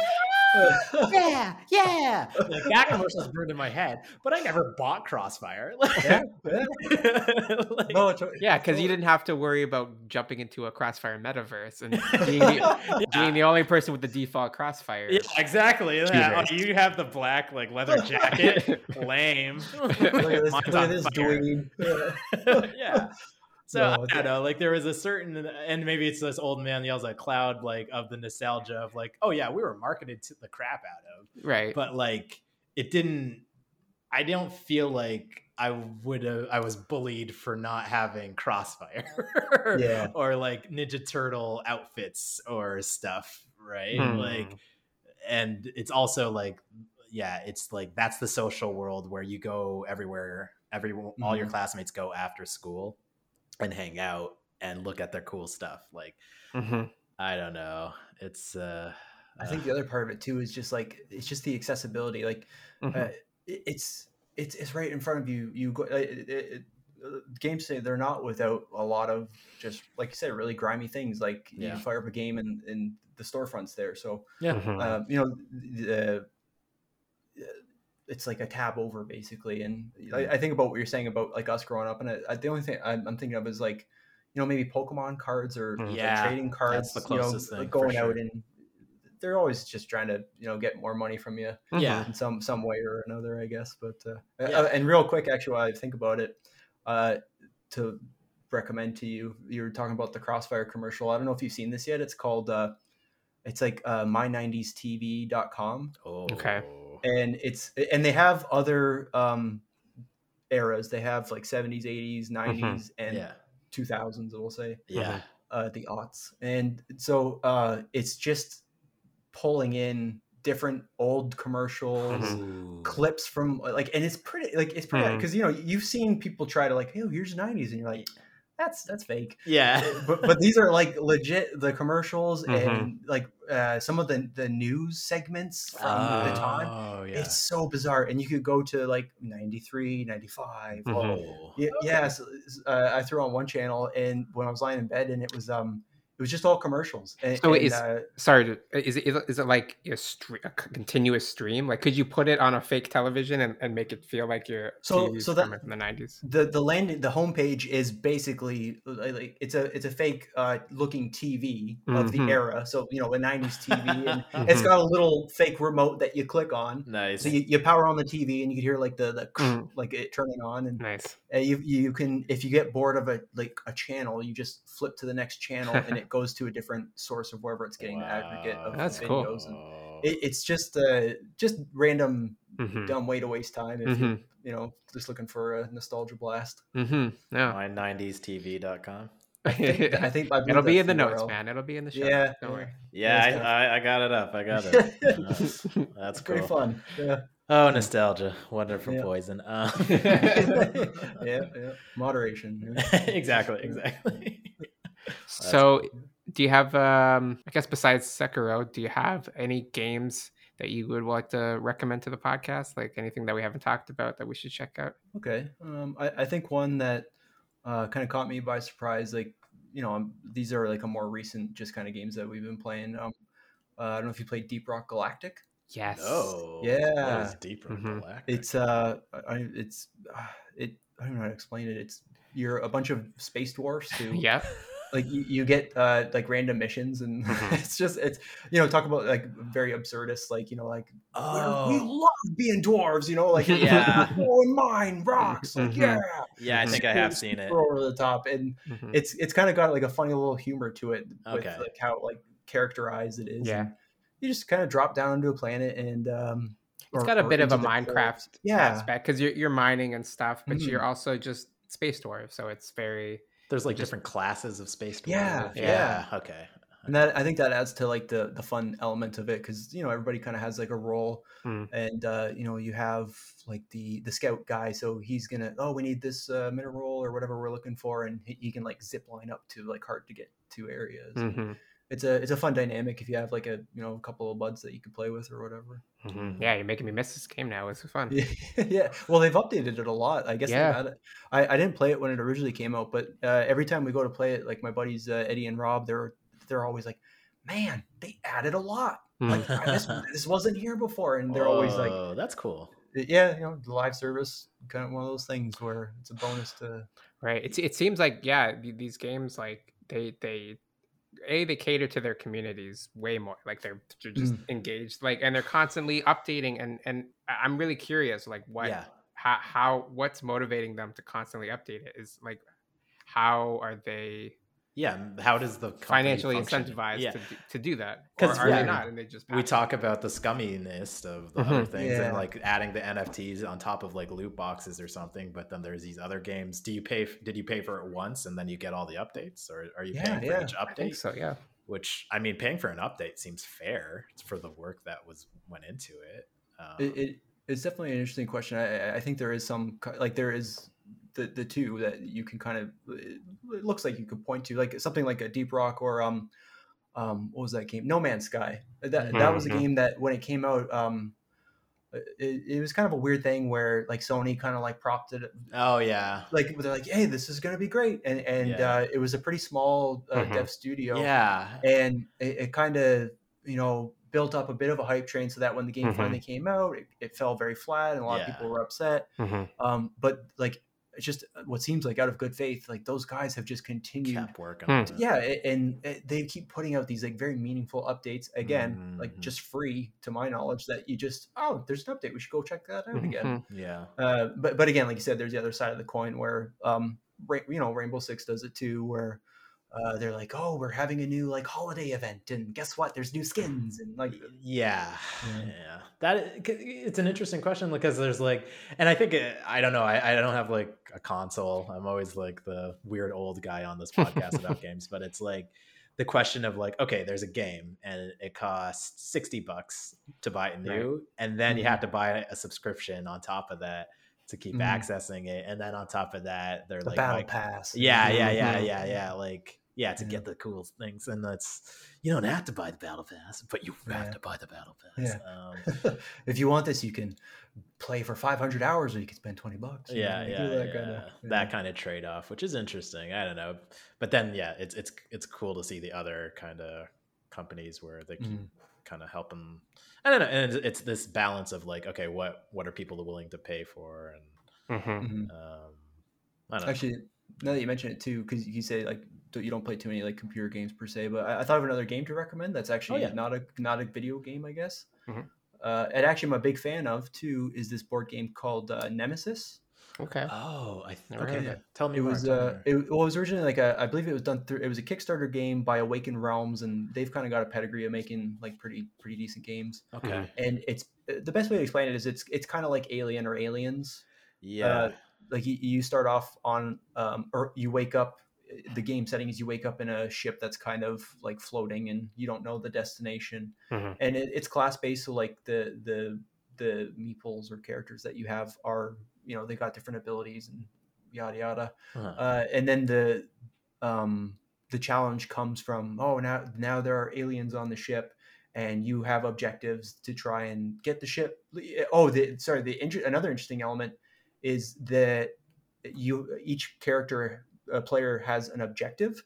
yeah, yeah. Like that commercial's burned in my head, but I never bought Crossfire. yeah, yeah. Like- No, it's, yeah because you didn't have to worry about jumping into a crossfire metaverse and being the, being the only person with the default crossfire Yeah, exactly. Yeah. Oh, you have the black like leather jacket. Lame. look at this, look at this fire. Yeah. So No, I don't know. Like there was a certain, and maybe it's this old man yells at cloud, like of the nostalgia of like, oh yeah, we were marketed to the crap out of, right but like it didn't. I don't feel like I would have. I was bullied for not having Crossfire, Yeah. or like Ninja Turtle outfits or stuff, right? Hmm. Like, and it's also like, yeah, it's like that's the social world where you go everywhere. Every all your Mhm. classmates go after school and hang out and look at their cool stuff. Like, Mhm. I don't know. It's uh, I think the other part of it too is just like it's just the accessibility. Like Mhm. uh, it- it's it's it's right in front of you. You go. uh, It, it, it, uh, games say they're not without a lot of just like you said, really grimy things. Like Yeah. you fire up a game and and the storefronts there. So yeah, um, you know the. It's like a tab over basically, and I, I think about what you're saying about like us growing up, and I, I, the only thing I'm, I'm thinking of is like, you know, maybe Pokemon cards or Mhm. like, Yeah, trading cards. the you know, closest thing, like for going out and they're always just trying to you know get more money from you Yeah. in some some way or another, I guess. But uh, Yeah. uh, and real quick, actually, while I think about it, uh, to recommend to you, you were talking about the Crossfire commercial. I don't know if you've seen this yet. It's called uh, it's like uh, my90stv.com Oh. Okay. And it's and they have other um eras they have like 70s 80s 90s and Yeah. 2000s we'll say Yeah. uh the aughts and so uh it's just pulling in different old commercials Mhm. Ooh. clips from like and it's pretty like it's pretty because you know you've seen people try to like hey here's 90s and you're like that's that's fake Yeah. but but these are like legit the commercials Mhm. and like uh some of the the news segments from the time Oh, yeah. it's so bizarre and you could go to like 93 95 Mhm. Oh. yeah, yeah so, uh, i threw on one channel and when i was lying in bed and it was um it was just all commercials and, So and, is- uh, Sorry, is it is it like a, stre- a c- continuous stream? Like, could you put it on a fake television and, and make it feel like your So- TV's so that- from the nineties? the the landing the homepage is basically like it's a it's a fake uh looking tv of the Mhm. era so you know a 90s tv and Mhm. it's got a little fake remote that you click on Nice. so you, you power on the tv and you can hear like the the Mm. like it turning on and Nice. You you can if you get bored of a like a channel, you just flip to the next channel and it goes to a different source of wherever it's getting the aggregate of Wow. That's cool. videos. And Oh. it, it's just uh just random Mm-hmm. dumb way to waste time if Mm-hmm. you you know just looking for a nostalgia blast. Mm-hmm. Yeah. My90stv.com. I think I think It'll be in the the notes, URL. man. It'll be in the show. Yeah. Don't worry. Yeah, it's I, I, I got it up. I got it. That's cool. Pretty fun. Yeah. Oh, nostalgia. Wonderful Yeah. poison. Um, yeah, yeah. Moderation. yeah. exactly, exactly. So, do you have, um, I guess, besides Sekiro, do you have any games that you would like to recommend to the podcast? Like anything that we haven't talked about that we should check out? Okay. Um, I, I think one that uh, kind of caught me by surprise, like, you know, um, these are like a more recent just kind of games that we've been playing. Um, uh, I don't know if you played Deep Rock Galactic. Yes. Oh, Yeah. That is deeper. Mhm. galactic. It's, uh, I, it's, uh, it, I don't know how to explain it. It's, you're a bunch of space dwarfs who, Yeah. Like, you, you get, uh, like random missions and Mhm. it's just, it's, you know, talk about like very absurdist, like, you know, like, oh, we love being dwarves, you know, like, Yeah. blowing mine rocks. Like, Mhm. yeah. yeah, I think I have seen it. Over the top. And, Mhm. it's it's kind of got like a funny little humor to it with Okay. like how like characterized it is. Yeah. And you just kind of drop down into a planet and um It's or- got a bit of a Minecraft. Yeah. aspect because you're, you're mining and stuff, but Mhm. you're also just space dwarf. So it's very, There's like just- different classes of space. Yeah, dwarf. yeah. Okay. And that I think that adds to like the the fun element of it because you know everybody kind of has like a role, Mm. and uh, you know you have like the the scout guy, so he's gonna oh we need this uh, mineral or whatever we're looking for, and he, he can like zip line up to like hard to get to areas. and Mhm. It's a it's a fun dynamic if you have like a you know a couple of buds that you can play with or whatever. Mhm. yeah, you're making me miss this game now. It's fun. Yeah, yeah. Well, they've updated it a lot. I guess Yeah. I, I didn't play it when it originally came out, but uh, every time we go to play it, like my buddies uh, Eddie and Rob, they're they're always like, "Man, they added a lot. Like this this wasn't here before." And they're always like, Oh, that's cool. "Yeah, you know, the live service kind of one of those things where it's a bonus to." right it, it seems like yeah these games like they they a they cater to their communities way more like they're, they're just Mm. engaged like and they're constantly updating and and i'm really curious like what Yeah. how, how what's motivating them to constantly update it is like how are they Yeah. How does the company financially function? incentivized Yeah. to, do, to do that because are yeah, they not and they just we it? talk about the scumminess of the Mhm. other things Yeah. and like adding the NFTs on top of like loot boxes or something. But then there's these other games. Do you pay? Did you pay for it once and then you get all the updates, or are you Yeah, paying for yeah, each i think update? so yeah Which I mean, paying for an update seems fair for the work that was went into it. Um, It, it it's definitely an interesting question. I, I- I think there is some like there is the the two that you can kind of it it looks like you could point to like something like a Deep Rock or um um what was that game No Man's Sky. That that was a Mhm. game that when it came out um it, it was kind of a weird thing where like Sony kind of like propped it oh yeah, like they're like hey this is gonna be great and and Yeah. uh, it was a pretty small uh, Mhm. dev studio yeah. and it, it kind of you know built up a bit of a hype train so that when the game Mhm. finally came out it, it fell very flat and a lot Yeah. of people were upset Mhm. um, but like it's just uh, what seems like out of good faith, like those guys have just continued. kept working. Hmm. on. Yeah, a- and uh, they keep putting out these like very meaningful updates again, like Mhm. just free to my knowledge. That you just oh, there's an update. We should go check that out again. Mhm. yeah. Uh, but but again, like you said, there's the other side of the coin where um, Ra- you know, Rainbow Six does it too, where uh, they're like, oh, we're having a new like holiday event, and guess what? There's new skins, and like yeah Yeah. yeah that it's an interesting question because there's like and i think it, i don't know I, I don't have like a console i'm always like the weird old guy on this podcast about games but it's like the question of like okay there's a game and it costs 60 bucks to buy it Right. new and then you Mhm. have to buy a subscription on top of that to keep Mhm. accessing it and then on top of that they're the like battle like- pass. yeah, yeah, yeah, yeah, yeah. Like, yeah, to Yeah. get the cool things, and that's you don't have to buy the battle pass, but you have Yeah. to buy the battle pass. Yeah. Um, if you want this, you can play for 500 hours, or you can spend 20 bucks. you know, yeah, like, yeah, do yeah. that kinda- that kind of trade off, which is interesting. I don't know, but then yeah, it's it's it's cool to see the other kind of companies where they keep Mhm. kind of helping. I don't know, and it's, it's this balance of like, okay, what what are people willing to pay for, and Mhm. Mhm. um, I don't know. Actually, now that you mention it too, because you say like don't- you don't play too many like computer games per se, but I, I thought of another game to recommend. That's actually Oh, yeah. not a not a video game, I guess. Mhm. Uh, and actually, I'm a big fan of too. Is this board game called uh, Nemesis? Okay. Oh, I Never heard okay. Yeah. Tell me It was uh, it, well, it was originally like a, I believe it was done through. It was a Kickstarter game by Awakened Realms, and they've kind of got a pedigree of making like pretty pretty decent games. okay. And it's uh, the best way to explain it is it's it's kind of like Alien or Aliens. Yeah. like you, you start off on um or you wake up the game setting is you wake up in a ship that's kind of like floating and you don't know the destination Mhm. and it, it's class based so like the the the meeples or characters that you have are you know they got different abilities and yada yada Uh-huh. uh, and then the um the challenge comes from oh now now there are aliens on the ship and you have objectives to try and get the ship oh the sorry the inter- another interesting element is that you each character uh, player has an objective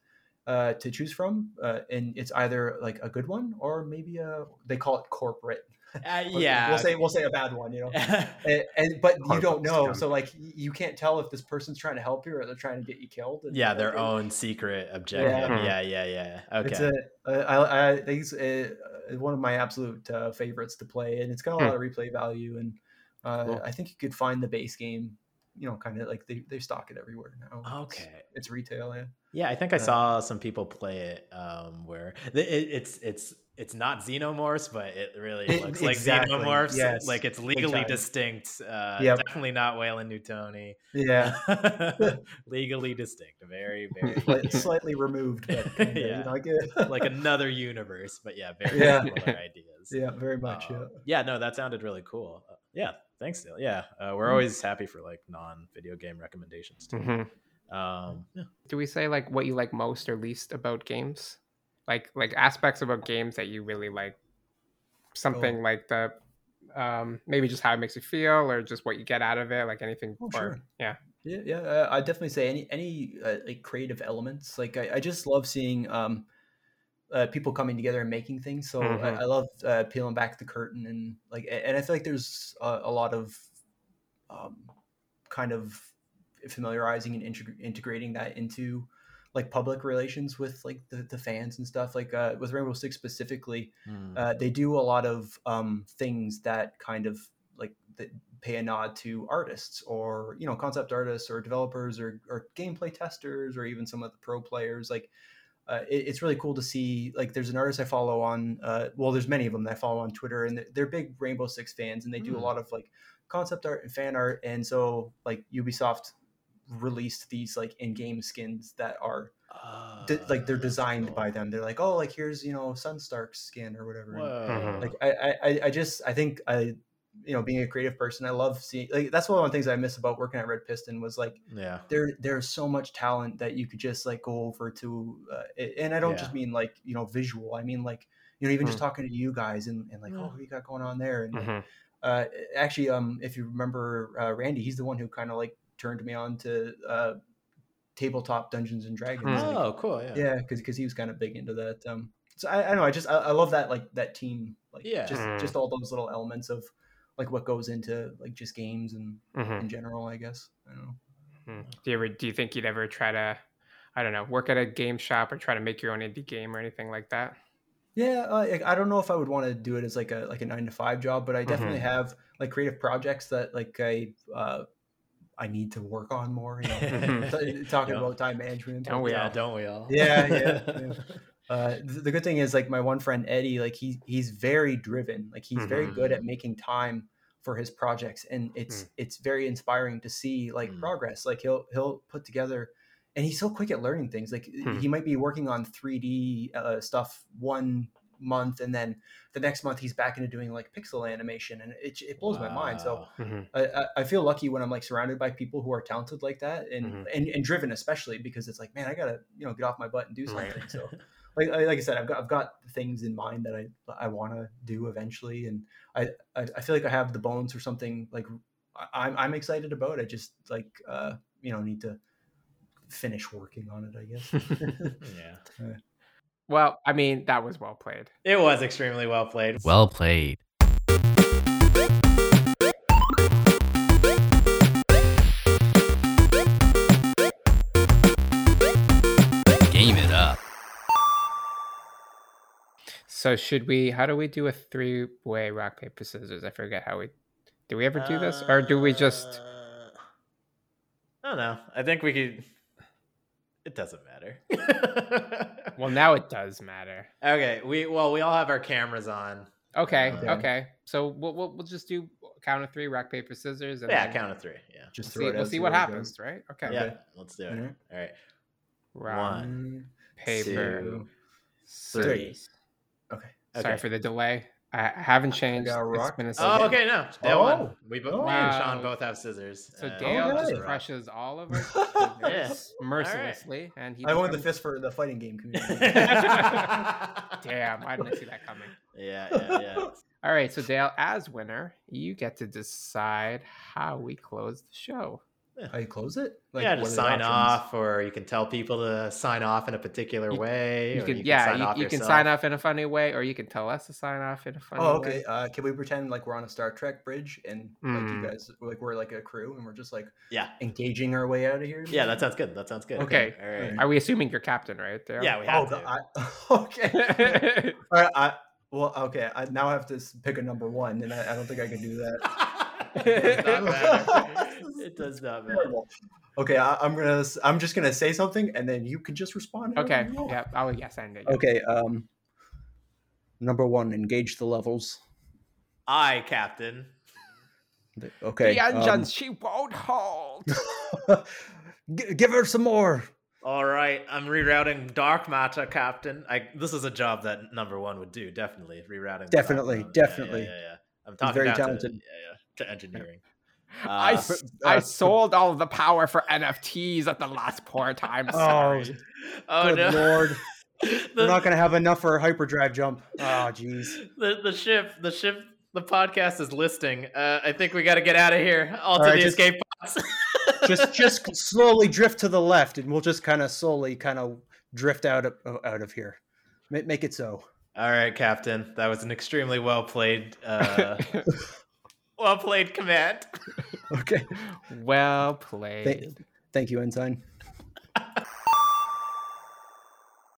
uh, to choose from uh, and it's either like a good one or maybe a they call it corporate Uh, yeah. we'll say we'll say a bad one you know and, and but you don't know so like you can't tell if this person's trying to help you or they're trying to get you killed and, yeah, their like, own secret objective. Yeah. Yeah, yeah, yeah. Okay. it's a I, I think it's uh, one of my absolute uh, favorites to play and it's got a lot of replay value and uh, Cool. i think you could find the base game you know kind of like they, they stock it everywhere now Okay. it's, retail yeah Yeah, I think I Uh, saw some people play it um, where it, it's it's it's not xenomorphs, but it really looks like exactly, xenomorphs. yes, like it's legally distinct. Uh, Yep. Definitely not Weyland-Yutani. yeah legally distinct. Very very Slight- slightly removed but Yeah. like, like another universe, but yeah, very Yeah. similar ideas. yeah very much yeah Um, yeah, no, that sounded really cool. Uh, yeah, thanks, Dale. Yeah, uh, we're Mhm. always happy for like non-video game recommendations too. Mhm. Um, yeah. Do we say like what you like most or least about games? Like like aspects about games that you really like. Something like the um maybe just how it makes you feel or just what you get out of it, like anything Oh, or sure. yeah. Yeah, yeah. Uh, I definitely say any any uh, like creative elements. Like I, I just love seeing um, uh, people coming together and making things. So Mhm. I, I love uh, peeling back the curtain and like, and I feel like there's a, a lot of um, kind of familiarizing and integ- integrating that into like public relations with like the, the fans and stuff. Like uh, with Rainbow Six specifically, Hmm. uh, they do a lot of um, things that kind of like that pay a nod to artists or you know concept artists or developers or, or gameplay testers or even some of the pro players like uh, it- it's really cool to see like there's an artist i follow on uh, well there's many of them that i follow on twitter and they're, they're big rainbow six fans and they do a Hmm. lot of like concept art and fan art and so like ubisoft released these like in-game skins that are de- like they're designed cool. by them they're like oh like here's you know sunstark's skin or whatever and, like I I- I just I think I you know being a creative person I love seeing like that's one of the things I miss about working at Red Piston was like yeah. there there's so much talent that you could just like go over to uh, and I don't just mean like you know visual I mean like you know even just Mm. talking to you guys and, and like Yeah. oh what you got going on there and like, Mhm. uh actually um if you remember uh, Randy he's the one who kind of like turned me on to uh tabletop Dungeons and Dragons Hmm. like, Oh, cool. Yeah. yeah because because he was kind of big into that um so I, I know i just I, I love that like that team like Yeah. just Mm. just all those little elements of like what goes into like just games and Mhm. in general i guess i don't know Hmm. Do you ever do you think you'd ever try to, I don't know, work at a game shop or try to make your own indie game or anything like that? Yeah, uh, I don't know if I would want to do it as like a like a nine to five job, but I definitely Mhm. have like creative projects that like I uh, I need to work on more. You know, T- talking Yeah. about time management. Don't we yeah, all? don't we all? Yeah, yeah, yeah. Uh, the good thing is like my one friend Eddie, like he he's very driven. Like he's very good at making time for his projects, and it's it's very inspiring to see like Mm. progress. Like he'll he'll put together, and he's so quick at learning things. Like Hmm. he might be working on 3D uh, stuff one month, and then the next month he's back into doing like pixel animation, and it it blows my mind. So Wow. Mhm. I, I- feel lucky when I'm like surrounded by people who are talented like that and, Mhm. and and driven especially because it's like man I gotta you know get off my butt and do something Right. so like I- like I said I've got I've got things in mind that I I want to do eventually and I, I I feel like I have the bones for something like I- I'm I'm excited about I just like uh you know need to finish working on it I guess yeah. Well, I mean, that was well played. It was extremely well played. Well played. So should we? How do we do a three-way rock paper scissors? I forget how we. Do we ever do this, or do we just? Uh, I don't know. I think we could. It doesn't matter. Well, now it does matter. okay. We well, we all have our cameras on. Okay, Okay. okay. So we'll, we'll we'll just do count of three, rock paper scissors, and Yeah, then count of three. Yeah. just we'll see, we'll see what where it happens, right? Okay. Yeah. Let's do it. Alright. All right. Rock, One, paper, two, scissors. Okay Sorry Okay. for the delay. I I haven't changed. got It's rock. been a Oh, okay. No, Dale won. Oh. We both, Oh. me and Sean Wow. both have scissors. So Uh, Dale Okay. just crushes all of us Yeah. scissors mercilessly, and he. I won the fist for the fighting game community Damn, I didn't see that coming. Yeah, yeah, yeah. All right, so Dale, as winner, you get to decide how we close the show. How you close it yeah, to sign off, or you can tell people to sign off in a particular You- way. You or can, yeah, sign you, off you can sign off in a funny way, or you can tell us to sign off in a funny Oh, way. okay. Uh, can we pretend like we're on a Star Trek bridge and like Mm. you guys, like we're like a crew and we're just like Yeah, engaging our way out of here? yeah, that sounds good. That sounds good. Okay. all right. Are we assuming you're captain, right? Dale? Yeah, we Oh, have the, to. I, okay. All right. I, well, okay. I now have to pick a number one, and I, I don't think I can do that. it does not matter. It does not matter. Okay, I, I'm gonna. s- I'm just gonna say something, and then you can just respond. okay. you want. Yeah. Oh, yes, I did. Okay. Um. Number one, engage the levels. I, Captain. Okay. The engine, um, she won't hold. G- give her some more. All right, I'm rerouting dark matter, Captain. I this is a job that number one would do. Definitely rerouting. the Definitely. Yeah, yeah, definitely. Yeah, yeah, I'm talking very talented. To, yeah, yeah, to engineering. I, Uh, s- uh, I sold all of the power for NFTs at the last port. I'm sorry. oh Good no! lord. the, We're not gonna have enough for a hyperdrive jump. Oh, jeez. the the ship, the ship, the podcast is listing. Uh, I think we got to get out of here. All to right, the just- escape pods. just just slowly drift to the left, and we'll just kind of slowly kind of drift out of out of here. Make, make it so. All right, Captain. That was an extremely well played, uh, well played, Command. okay. Well played. Th- thank you, Ensign.